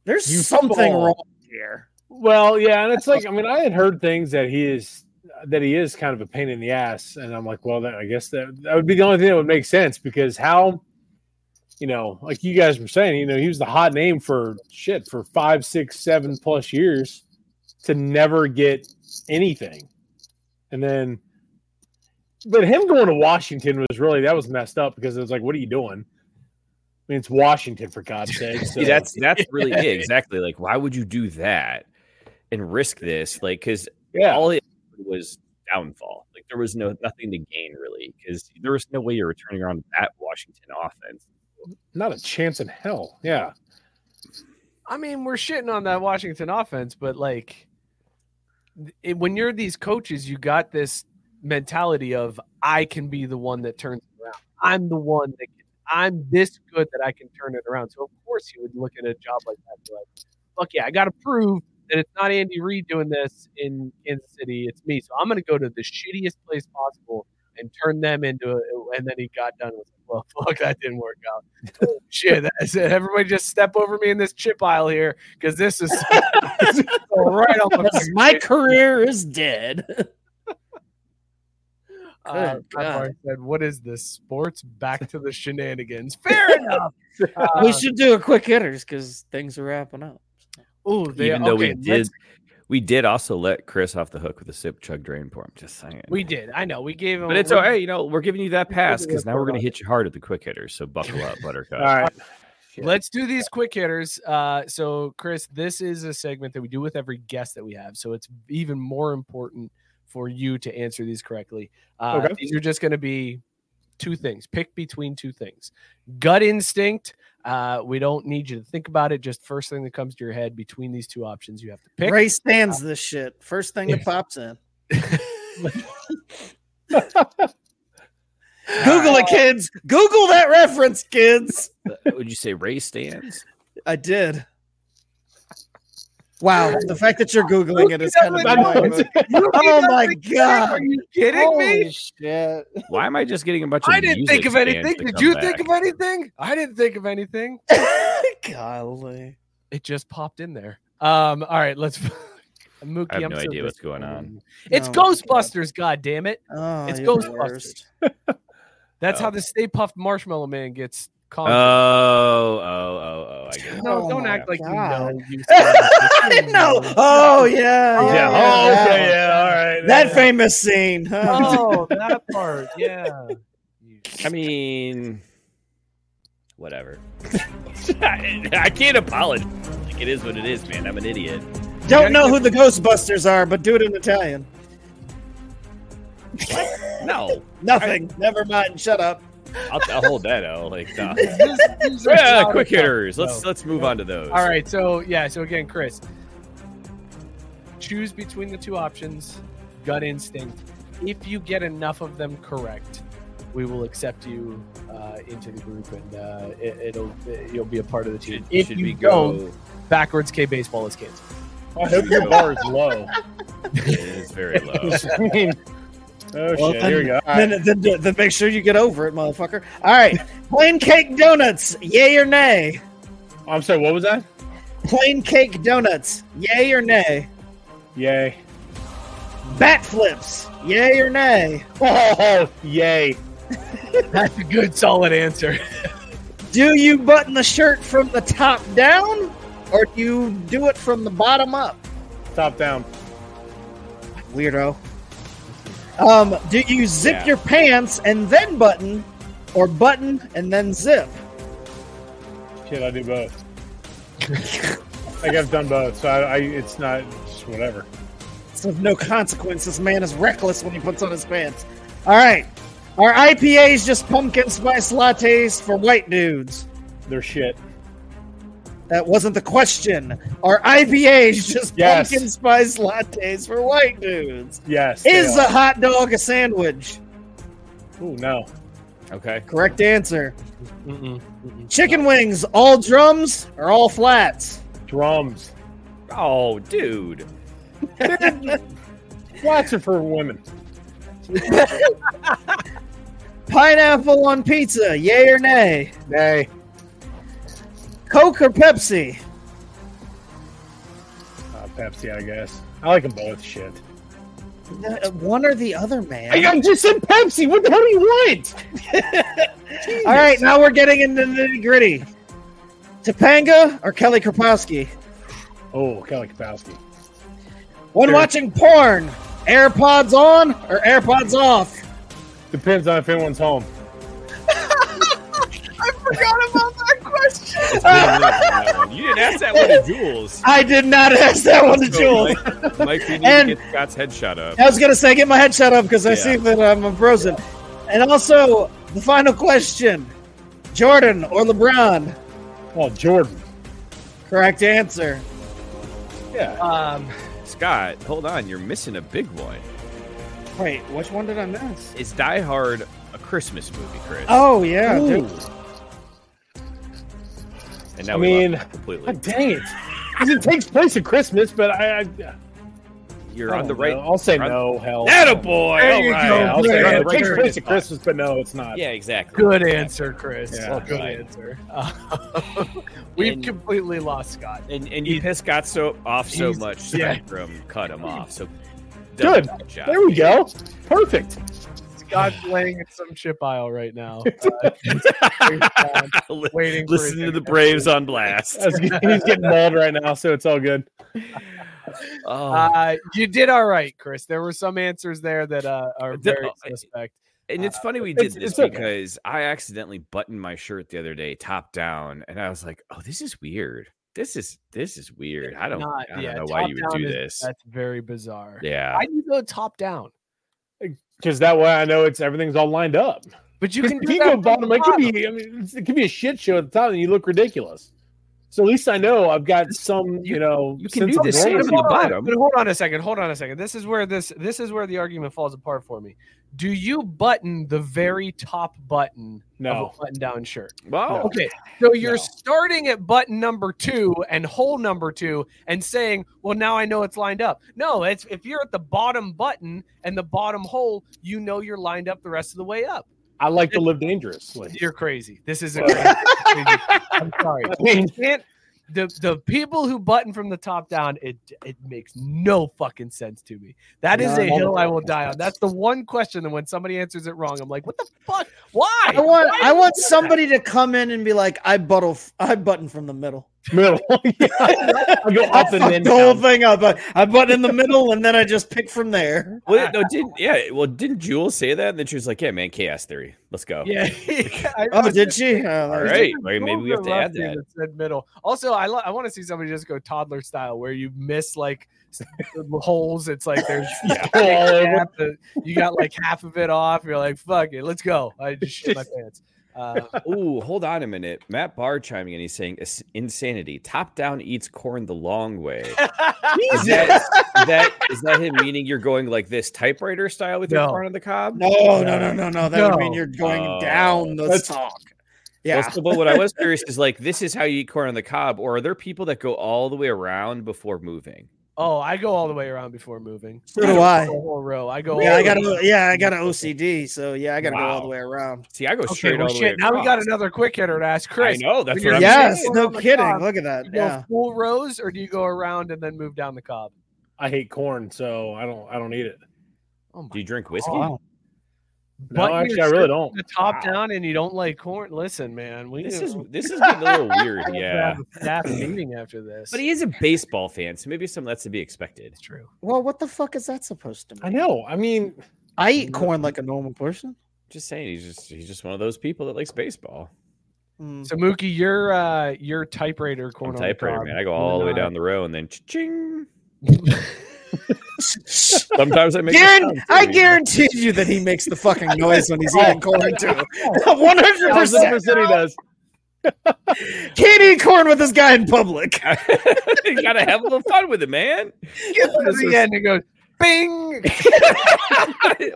There's something wrong here. Well, yeah, and it's like I mean, I had heard things that he is that he is kind of a pain in the ass, and I'm like, well, that, I guess that that would be the only thing that would make sense because how, you know, like you guys were saying, you know, he was the hot name for shit for five, six, seven plus years to never get anything, and then, but him going to Washington was really that was messed up because it was like, what are you doing? I mean, it's Washington for God's sake. So. See, that's that's really yeah, exactly like why would you do that and risk this? Like because yeah. all was downfall. Like there was no nothing to gain really because there was no way you're turning around that Washington offense. not a chance in hell. Yeah. I mean, we're shitting on that Washington offense, but like, it, when you're these coaches, you got this mentality of I can be the one that turns it around. I'm the one that can, I'm this good that I can turn it around. So of course you would look at a job like that, and be like, fuck yeah, I got to prove that it's not Andy Reid doing this in Kansas City. It's me. So I'm going to go to the shittiest place possible and turn them into a. And then he got done with, it. well, fuck, that didn't work out. Shit, that's it. Everybody just step over me in this chip aisle here because this is this is right on my, career is dead. Uh, God. said, "What is this? Sports back to the shenanigans." Fair enough. Uh, we should do a quick hitters because things are wrapping up. Oh, they, Even though we did, we did also let Chris off the hook with a sip chug drain pour. I'm just saying. we did. I know we gave him, but it's we- all right. You know, we're giving you that pass because now we're going to hit you hard at the quick hitters. So buckle up, Buttercup. All right. Let's do these quick hitters. Uh, so, Chris, this is a segment that we do with every guest that we have. So it's even more important for you to answer these correctly. Uh, Okay. These are just going to be two things. Pick between two things. Gut instinct. Uh, we don't need you to think about it. Just first thing that comes to your head between these two options, you have to pick. Ray Stantz this shit. First thing that pops in. Google it, kids. Google that reference, kids. Would you say Ray Stantz? I did. Wow, the fact that you're googling it is kind of I annoying. Oh my god! Are you kidding Holy me? shit! Why am I just getting a bunch of I didn't think of anything. Did you back? think of anything? I didn't think of anything. Golly. It just popped in there. Um, all right, let's. Mookie, I have I'm no so idea what's going on. It's Oh my God. Ghostbusters, god damn it. Oh, It's Ghostbusters. worst. That's how Oh. the Stay Puft Marshmallow Man gets Oh, conquered. oh, oh, oh! I get it. no, oh don't my act like God. you know. You I didn't know. Oh yeah, oh, Yeah. yeah. Oh, that okay. Yeah. All right. That yeah. famous scene. huh? oh, that part. Yeah. I mean, whatever. I, I can't apologize. Like it is what it is, man. I'm an idiot. Don't know who the Ghostbusters are, but do it in Italian. No, Nothing. Never mind. Shut up. I'll, I'll hold that out. Like, nah. These- these yeah, quick enough. hitters. Let's let's move on to those. All right. So yeah. So again, Chris, choose between the two options. Gut instinct. If you get enough of them correct, we will accept you uh, into the group, and uh, it, it'll you'll be a part of the team. Should, if should you we don't, go? backwards K baseball is canceled. I hope your bar is low. It is very low. I mean, oh Well, shit. Here we go. Then, right. then, then make sure you get over it, motherfucker. All right. Plain cake donuts. Yay or nay? Oh, I'm sorry. What was that? Plain cake donuts. Yay or nay? Yay. Bat flips. Yay or nay? Oh, yay. That's a good, solid answer. Do you button the shirt from the top down, or do you do it from the bottom up? Top down. Weirdo. Um, do you zip Yeah. your pants and then button, or button and then zip? Shit, I do both. I think I've done both, so I, I it's not just whatever. It's of no consequence. This man is reckless when he puts on his pants. All right. Are IPAs just pumpkin spice lattes for white dudes? They're shit. That wasn't the question. Are IPAs just Yes. pumpkin spice lattes for white dudes? Yes. Is a hot dog a sandwich? Oh no. Okay. Correct answer. Mm-mm, mm-mm. Chicken wings, all drums or all flats? Drums. Oh, dude. Flats are for women. Pineapple on pizza, yay or nay? Nay. Coke or Pepsi? Uh, Pepsi, I guess. I like them both. Shit. Uh, One or the other, man. I I just said Pepsi. What the hell do you want? All right, now we're getting into the nitty gritty. Topanga or Kelly Kapowski? Oh, Kelly Kapowski. When Sure. watching porn, AirPods on or AirPods off? Depends on if anyone's home. I forgot about that question. It's been a minute on that one. You didn't ask that one to Jules. I did not ask that one to So, Jules. Mike, Mike, we need And- to get Scott's headshot up. I was gonna say get my headshot up because I Yeah. see that I'm frozen. And also the final question: Jordan or LeBron? Oh, Jordan. Correct answer. Yeah. Um, Scott, hold on. You're missing a big one. Wait, which one did I miss? Is Die Hard a Christmas movie, Chris? Oh yeah, Ooh. dude. And now I we mean, lost it completely. God dang it. 'Cause it takes place at Christmas, but I. I You're I on the right. know. I'll say you're on- no. Hell. Attaboy! There All you right. go. I'll say Yeah, no. It on takes place at. Christmas, but no, it's not. Yeah, exactly. good Exactly. answer, Chris. Yeah. good Right. answer. Uh, we've And- completely lost Scott. And and you pissed Scott so off so he's- much. yeah. Spectrum cut him off. So Good. job. There we go. Perfect. Scott's laying in some chip aisle right now, uh, Li- waiting. for Listen to the Braves on blast. He's getting mauled right now, so it's all good. Oh, Uh, you did all right, Chris. There were some answers there that uh, are very uh, suspect. And it's Uh, funny we did it's- this it's okay. because I accidentally buttoned my shirt the other day, top down, and I was like, "Oh, this is weird. This is this is weird. I don't, Not- I don't yeah, know why you would do is- this." That's very bizarre. Yeah, Why do you go top down? Because that way I know it's everything's all lined up. But you can if you go bottom, it could be. I mean, it could be a shit show at the top, and you look ridiculous. So at least I know I've got some, you know, you can sense do of the same normalcy. the Hold bottom. But hold on a second. Hold on a second. This is where this this is where the argument falls apart for me. Do you button the very top button No. of a button down shirt? Well, Okay, so you're No. starting at button number two and hole number two and saying, well, now I know it's lined up. No, it's if you're at the bottom button and the bottom hole, you know you're lined up the rest of the way up. I like to live dangerously. You're crazy. This is a crazy. crazy. I'm sorry. I mean, You can't the the people who button from the top down, it it makes no fucking sense to me. That is a hill I will die on. That's the one question that when somebody answers it wrong, I'm like, what the fuck? Why? I want Why I want do that? somebody to come in and be like, I buttle I button from the middle. Middle. Yeah. I go I up and fuck then the whole thing up. I, I button in the middle and then I just pick from there. well, no, didn't yeah? Well, didn't Jules say that? And then she was like, "Yeah, man, chaos theory. Let's go." Yeah. I Oh, was- did she? Oh, All there's- right, maybe maybe we have to add left me that. said middle. Also, I lo- I want to see somebody just go toddler style where you miss like the holes. It's like there's All over. half the- you got like half of it off. You're like, fuck it, let's go. I just shit my pants. Uh, Ooh, hold on a minute. Matt Barr chiming in. He's saying insanity. Top down eats corn the long way. Is that, is that is that him meaning you're going like this typewriter style with your corn on the cob? No, no, no, no, no. no. That would mean you're going Oh, down the that's- stalk. Well, Yeah. so- but what I was curious is like, this is how you eat corn on the cob, or are there people that go all the way around before moving? Oh, I go all the way around before moving. So do don't I. go The whole row. I go. Yeah, all I got a, yeah, I got an OCD, so yeah, I got to go all the way around. See, I go Okay, straight well, all the shit. way. Now we got another quick hitter to ask Chris. I know that's what I'm Yes, saying. no on the kidding. cob, Look at that. You go Yeah. full rows, or do you go around and then move down the cob? I hate corn, so I don't. I don't eat it. Oh my Do you drink whiskey? Wow. No, Button actually, your I really don't. The top Wow. down, and you don't like corn. Listen, man, we This is this is getting a little weird. we have to Yeah, staff meeting after this. but he is a baseball fan, so maybe some that's to be expected. It's true. Well, what the fuck is that supposed to I know. I mean, I eat corn like a normal person. Just saying, he's just he's just one of those people that likes baseball. Hmm. So Mookie, your uh your typewriter corn I'm on the typewriter man. I go all the way down the row and then ching. Sometimes I make. a Guaran- I guarantee you that he makes the fucking noise when he's oh. eating corn too. One hundred thousand percent. percent he does. Can't eat corn with this guy in public. you gotta have a little fun with it, man. Gets to the end and goes bing.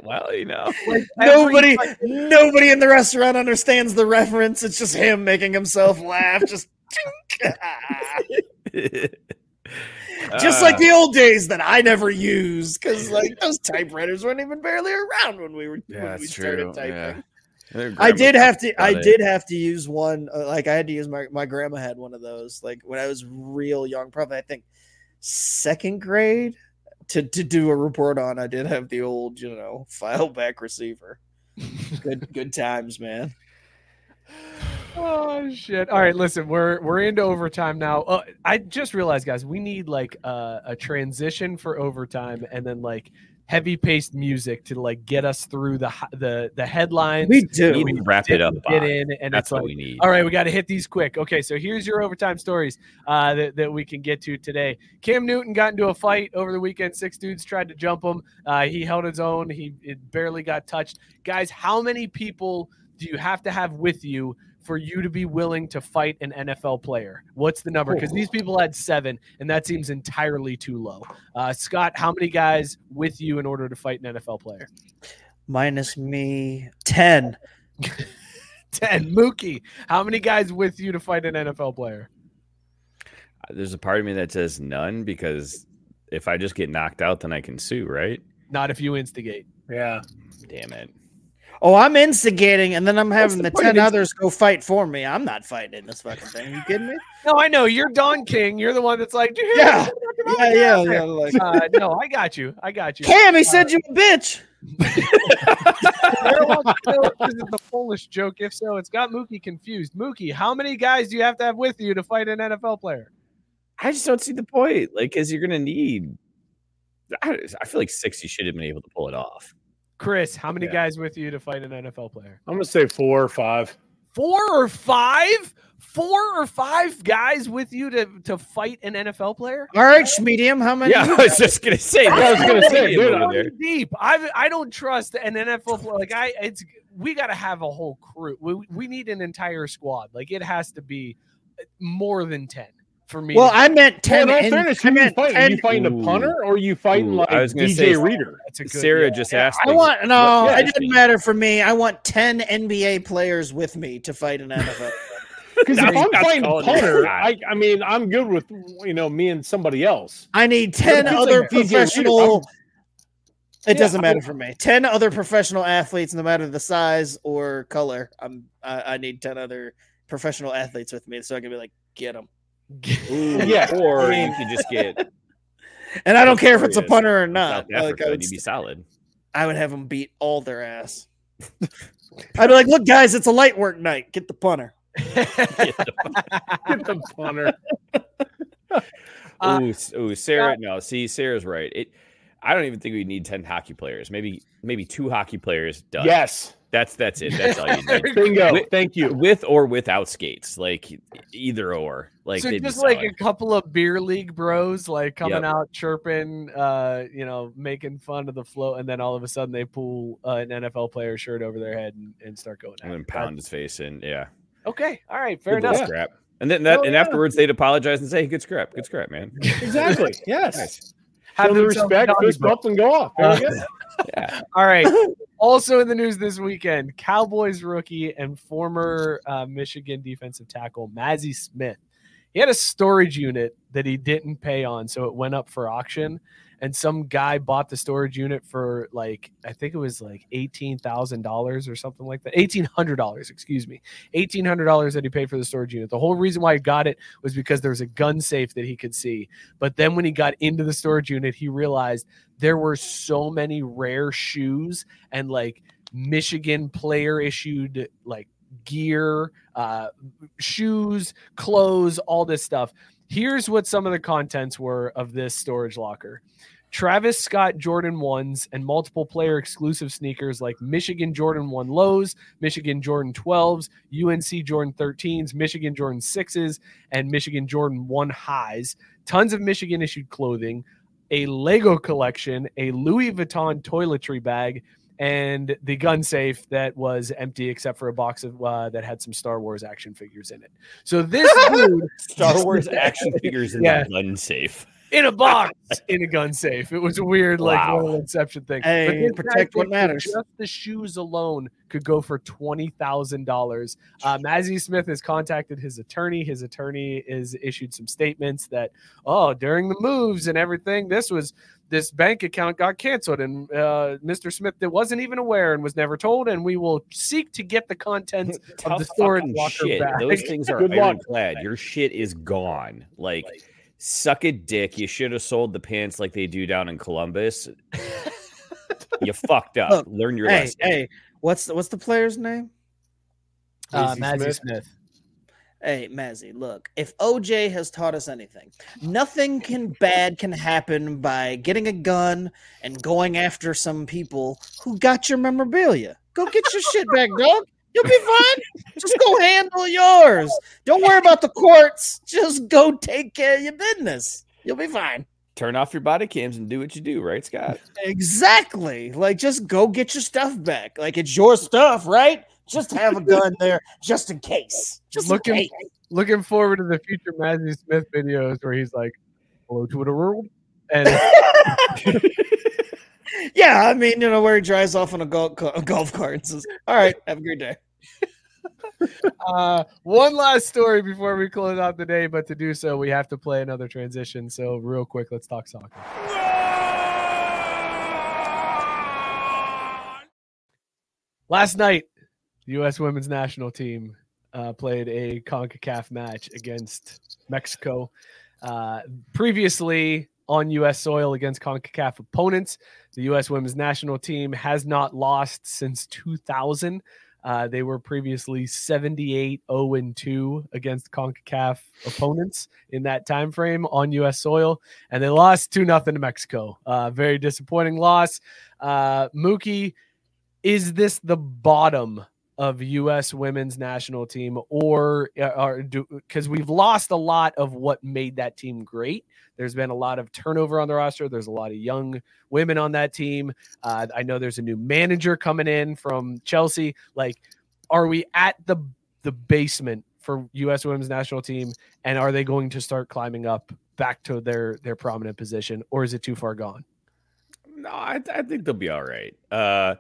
well, you know. Like Nobody, every- nobody in the restaurant understands the reference. It's just him making himself laugh. Just, just like Uh, the old days that I never used because like those typewriters weren't even barely around when we were Yeah, when we started true. typing. Yeah. I did have to. I it. did have to use one. Uh, like I had to use my my grandma had one of those. Like when I was real young, probably I think second grade to to do a report on. I did have the old, you know, file back receiver. Good good times, man. Oh shit! All right, listen, we're we're into overtime now. Uh, I just realized, guys, we need like uh, a transition for overtime, and then like heavy paced music to like get us through the the the headlines. We We do. need to wrap it up. Get in, and That's what like, we need. all right, we got to hit these quick. Okay, so here's your overtime stories uh, that, that we can get to today. Cam Newton got into a fight over the weekend. Six dudes tried to jump him. Uh, he held his own. He it barely got touched. Guys, how many people do you have to have with you for you to be willing to fight an NFL player? What's the number? Because these people had seven, and that seems entirely too low. Uh, Scott, how many guys with you in order to fight an NFL player? Minus me ten. 10. Mookie, how many guys with you to fight an NFL player? There's a part of me that says none because if I just get knocked out, then I can sue, right? Not if you instigate. Yeah. Damn it. Oh, I'm instigating, and then I'm having the the, point ten others go fight for me. I'm not fighting in this fucking thing. you kidding me? No, I know you're Don King. You're the one that's like, "Did you hear Yeah. Yeah, yeah, yeah. Like, Uh, no, I got you. I got you. Cam, he said you a bitch. Everyone knows this is the Polish joke. If so, it's got Mookie confused. Mookie, how many guys do you have to have with you to fight an NFL player? I just don't see the point. Like, because you're gonna need. I, I feel like six. You should have been able to pull it off. Chris, how many Yeah. guys with you to fight an NFL player? I'm gonna say four or five. Four or five? Four or five guys with you to to fight an NFL player? All right, medium. How many? Yeah, I was just gonna say. I was gonna say, dude, I'm deep. I I don't trust an NFL player. Like I, it's we got to have a whole crew. We we need an entire squad. Like it has to be more than ten for me. Well, to- I meant Well, ten. in all and- fairness, I you meant fighting? 10 you fighting a punter or you fighting Ooh, like I was gonna DJ say- Reader? that's a good. Sarah yeah. just asked. I me, want no. what- it didn't matter for me. I want ten NBA players with me to fight an NFL. Because if I'm not fighting a punter. I, I mean, I'm good with you know me and somebody else. I need ten other like professional. I'm- It Yeah, doesn't matter would- for me. Ten other professional athletes, no matter the size or color. I'm. I, I need ten other professional athletes with me, so I can be like, get them. Ooh, Yeah, or I mean- you could just get And I don't care if it's a punter or South not. Like, I, would, and you'd be solid. I would have them beat all their ass. I'd be like, look, guys, it's a light work night. Get the punter. Get the punter. Uh, Ooh, s- ooh, Sarah. No, see, Sarah's right. It. I don't even think we need ten hockey players. Maybe, maybe two hockey players. Done. Yes, that's that's it. That's all you need. bingo. With- Thank you. With or without skates, like either or. Like so just like a couple of beer league bros like coming Yep. out chirping uh you know making fun of the flow and then all of a sudden they pull uh, an nfl player shirt over their head and, and start going and then it. pound his face and Yeah, okay all right fair Good enough Scrap. And then that, Oh, and yeah. afterwards they'd apologize and say, "Good scrap, good scrap, man." Exactly. Yes. Nice. Have the respect, doggy fist bump, and go off. There we go. Yeah. all right also in the news this weekend cowboys rookie and former uh, michigan defensive tackle mazi smith. He had a storage unit that he didn't pay on so it went up for auction and some guy bought the storage unit for like I think it was like eighteen thousand dollars or something like that. Eighteen hundred dollars, excuse me, eighteen hundred dollars that he paid for the storage unit. The whole reason why he got it was because there was a gun safe that he could see. But then when he got into the storage unit, he realized there were so many rare shoes and like Michigan player issued like gear, uh, shoes, clothes, all this stuff. Here's what some of the contents were of this storage locker. Travis Scott Jordan 1s and multiple player exclusive sneakers like Michigan Jordan 1 lows, Michigan Jordan 12s, UNC Jordan 13s, Michigan Jordan 6s, and Michigan Jordan 1 highs. Tons of Michigan issued clothing, a Lego collection, a Louis Vuitton toiletry bag, and the gun safe that was empty except for a box of uh, that had some Star Wars action figures in it. So this dude Star Wars action figures in Yeah. that gun safe. In a box in a gun safe. It was a weird like Wow. little inception thing. Hey, this guy protect what matters. Just the shoes alone could go for twenty thousand dollars. Uh, Mazi Smith has contacted his attorney. His attorney is issued some statements that oh during the moves and everything, this was this bank account got canceled and uh, Mr. Smith that wasn't even aware and was never told, and we will seek to get the contents of the storage fucking locker shit. back. Those things are Good ironclad. Your shit is gone. Like, suck a dick. You should have sold the pants like they do down in Columbus. you fucked up. Look, Learn your Hey, lesson. hey, what's the, what's the player's name? Uh, Mazi Mazi Smith. Smith. Hey, Mazi, look, if OJ has taught us anything, nothing can bad can happen by getting a gun and going after some people who got your memorabilia. Go get your shit back, dog. You'll be fine. Just go handle yours. Don't worry about the courts. Just go take care of your business. You'll be fine. Turn off your body cams and do what you do, right, Scott? Exactly. Like, just go get your stuff back. Like, it's your stuff, right? Just have a gun there, just in case. Just Looking- in case. Looking forward to the future Mazi Smith videos where he's like, "Hello, Twitter world," and yeah, I mean, you know, where he drives off on a golf, a golf cart and says, All right, have a great day. Uh, one last story before we close out the day, but to do so, we have to play another transition. So, real quick, let's talk soccer. Last night, the U.S. women's national team uh, played a CONCACAF match against Mexico. Uh, previously on U.S. soil against CONCACAF opponents, the U.S. women's national team has not lost since 2000. Uh, they were previously 78 0 2 against CONCACAF opponents in that time frame on U.S. soil, and they lost 2 0 to Mexico. Uh, very disappointing loss. Uh, Mookie is this the bottom of U.S. women's national team, or because we've lost a lot of what made that team great. There's been a lot of turnover on the roster. There's a lot of young women on that team. Uh, I know there's a new manager coming in from Chelsea. Like, are we at the the basement for U.S. women's national team, and are they going to start climbing up back to their their prominent position, or is it too far gone? No, I, I think they'll be all right. Uh,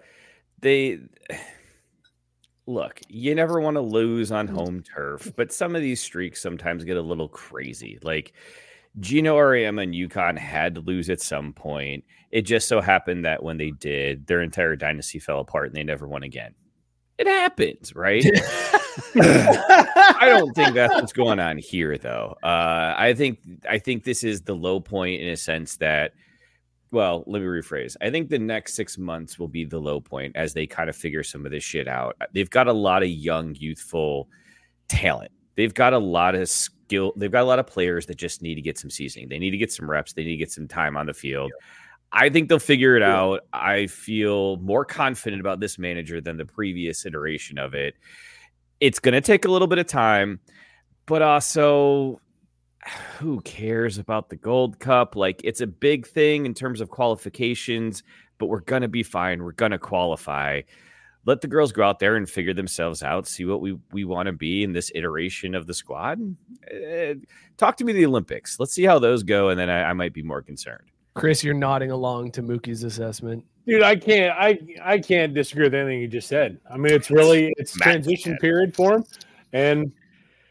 they look, you never want to lose on home turf, but some of these streaks sometimes get a little crazy. Like Auriemma and UConn had to lose at some point. It just so happened that when they did, their entire dynasty fell apart and they never won again. It happens, right? I don't think that's what's going on here, though. Uh, I think I think this is the low point in a sense that well, let me rephrase. I think the next six months will be the low point as they kind of figure some of this shit out. Uh, they've got a lot of young, youthful talent. They've got a lot of skill. They've got a lot of players that just need to get some seasoning. They need to get some reps. They need to get some time on the field. Yeah. I think they'll figure it out. I feel more confident about this manager than the previous iteration of it. It's going to take a little bit of time, but also who cares about the Gold Cup? Like, it's a big thing in terms of qualifications, but we're going to be fine. We're going to qualify. Let the girls go out there and figure themselves out, see what we, we want to be in this iteration of the squad. Uh, talk to me the Olympics. Let's see how those go, and then I, I might be more concerned. Chris, you're nodding along to Mookie's assessment. Dude, I can't I I can't disagree with anything you just said. I mean, it's really it's transition period for him. And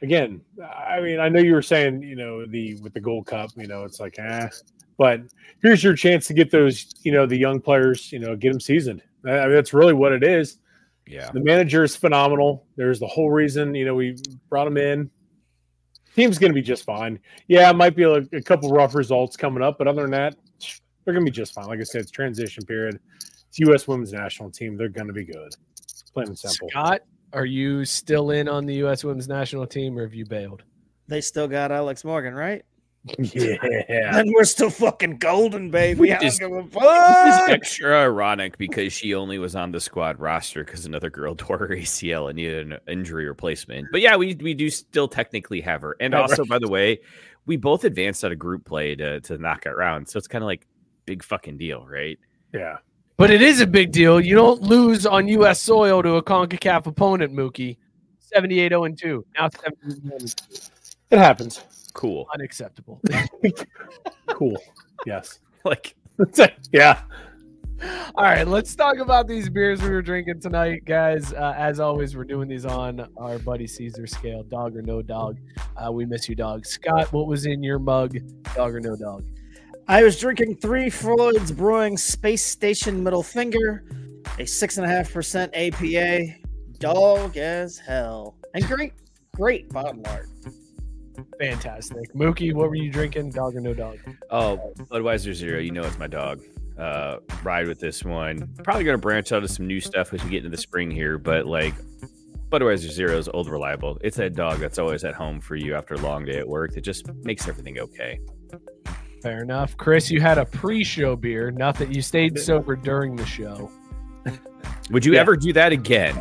again, I mean, I know you were saying, you know, the with the Gold Cup, you know, it's like, ah, but here's your chance to get those, you know, the young players, you know, get them seasoned. I mean, that's really what it is. Yeah. The manager is phenomenal. There's the whole reason, you know, we brought him in. Team's going to be just fine. Yeah, it might be a, a couple rough results coming up, but other than that, they're going to be just fine. Like I said, it's transition period. It's U.S. women's national team. They're going to be good. Plain and simple. Scott, are you still in on the U.S. women's national team, or have you bailed? They still got Alex Morgan, right? Yeah, and we're still fucking golden, baby. Which is, is extra ironic because she only was on the squad roster because another girl tore her ACL and needed an injury replacement. But yeah, we we do still technically have her. And also, by the way, we both advanced out of group play to to knockout round, so it's kind of like big fucking deal, right? Yeah. But it is a big deal. You don't lose on U.S. soil to a CONCACAF opponent, Mookie. 78 0 2. Now 71 It happens. Cool. Unacceptable. cool. Yes. Like, yeah. All right, let's talk about these beers we were drinking tonight, guys. Uh, as always, we're doing these on our buddy Caesar scale, dog or no dog. Uh, we miss you, dog. Scott, what was in your mug, dog or no dog? I was drinking three Floyd's Brewing Space Station Middle Finger, a six and a half percent APA, dog as hell, and great, great bottle art. Fantastic, Mookie. What were you drinking, dog or no dog? Oh, Budweiser Zero. You know it's my dog. Uh, ride with this one. Probably gonna branch out to some new stuff as we get into the spring here, but like Budweiser Zero is old reliable. It's that dog that's always at home for you after a long day at work. that just makes everything okay. Fair enough. Chris, you had a pre show beer, not that you stayed sober during the show. Would you yeah. ever do that again?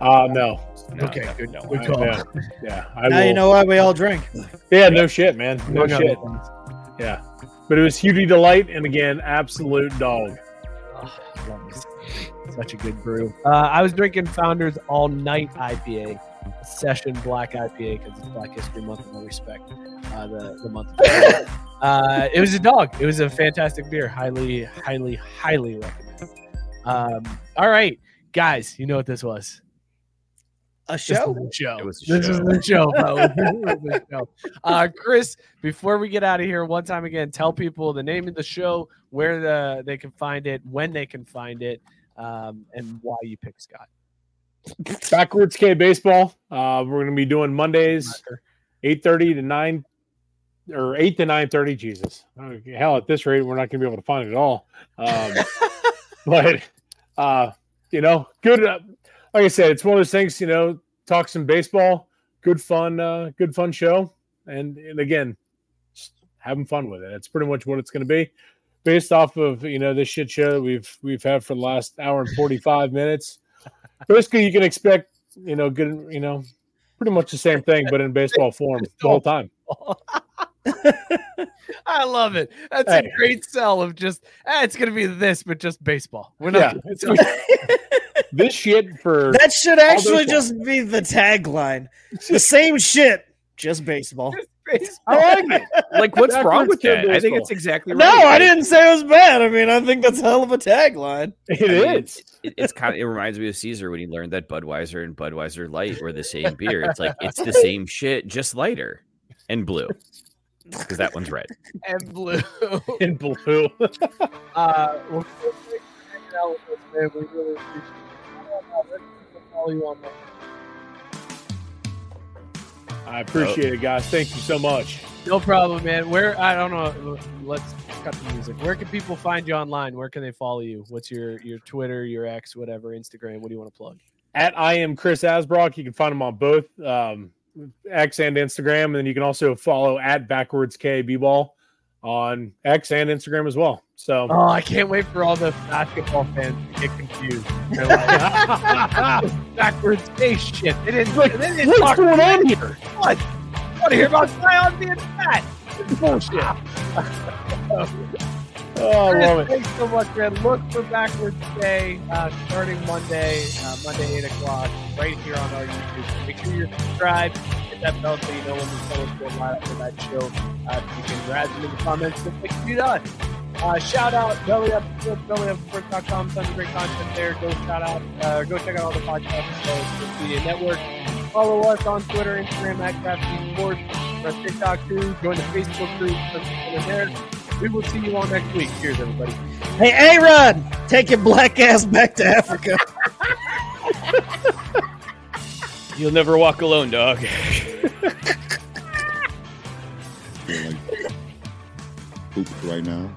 Uh, no. no okay, no, good, no. good call. Yeah, yeah I now will. you know why we all drink. Yeah, no shit, man. No, no shit. Yeah. But it was Hudy Delight, and again, absolute dog. Oh, Such a good brew. Uh, I was drinking Founders All Night IPA, Session Black IPA, because it's Black History Month, and I respect uh, the, the month. uh, it was a dog. It was a fantastic beer. Highly, highly, highly recommend. Um, all right, guys, you know what this was? A show. This show. It was this show. is the show, the show. Uh, Chris, before we get out of here, one time again, tell people the name of the show, where the they can find it, when they can find it, um, and why you pick Scott. Backwards K baseball. Uh, we're going to be doing Mondays, eight thirty to nine or eight to nine thirty. Jesus, hell, at this rate, we're not going to be able to find it at all. Um, but uh, you know, good. Uh, like I said, it's one of those things. You know, talk some baseball. Good fun. Uh, good fun show. And and again, having fun with it. That's pretty much what it's going to be. based off of you know this shit show that we've we've had for the last hour and forty five minutes. Basically, you can expect you know good you know pretty much the same thing, but in baseball form the whole time. I love it. That's Hey. a great sell of just eh, it's gonna be this, but just baseball. We're not Yeah, it's- this shit for That should actually just be the tagline. The same shit, just baseball. I like it. Like, what's wrong with to that? I think baseball. it's exactly right. No. I didn't say it was bad. I mean, I think that's a hell of a tagline. It I mean, is. It, it's kind of. It reminds me of Caesar when he learned that Budweiser and Budweiser Light were the same beer. It's like it's the same shit, just lighter and blue, because that one's red. and blue. and blue. Uh, well, feel free to hang out with us, man. We really appreciate it. Where can people follow you on I appreciate it, guys. Thank you so much. No problem, man. Where I don't know. Let's cut the music. Where can people find you online? Where can they follow you? What's your your Twitter, your X, whatever, Instagram? What do you want to plug? At I am Chris Asbrock. You can find them on both um, X and Instagram, and then you can also follow at backwards KB ball on X and Instagram as well. So Oh, I can't wait for all the basketball fans to get confused. They're like, backwards shit. They didn't. Like, they didn't what's going on here? What? I want to hear about Zion being fat. Bullshit. Oh, I love it. Thanks so much, man. Look for Backwards K uh, starting Monday, uh, Monday, 8 o'clock, right here on our YouTube. Make sure you're subscribed. Hit that bell so you know when we post go live for that show. Uh, you can grab them in the comments just like you do us. Uh, shout out Belly Up Sports, bellyupsports.com. Tons of great content there. Go shout out, uh, go check out all the podcasts on the Media Network. Follow us on Twitter, Instagram at Crafty Sports, our TikTok too. Join the Facebook group. There. We will see you all next week. Cheers, everybody. Hey, A Rod, take your black ass back to Africa. You'll never walk alone, dog. right now.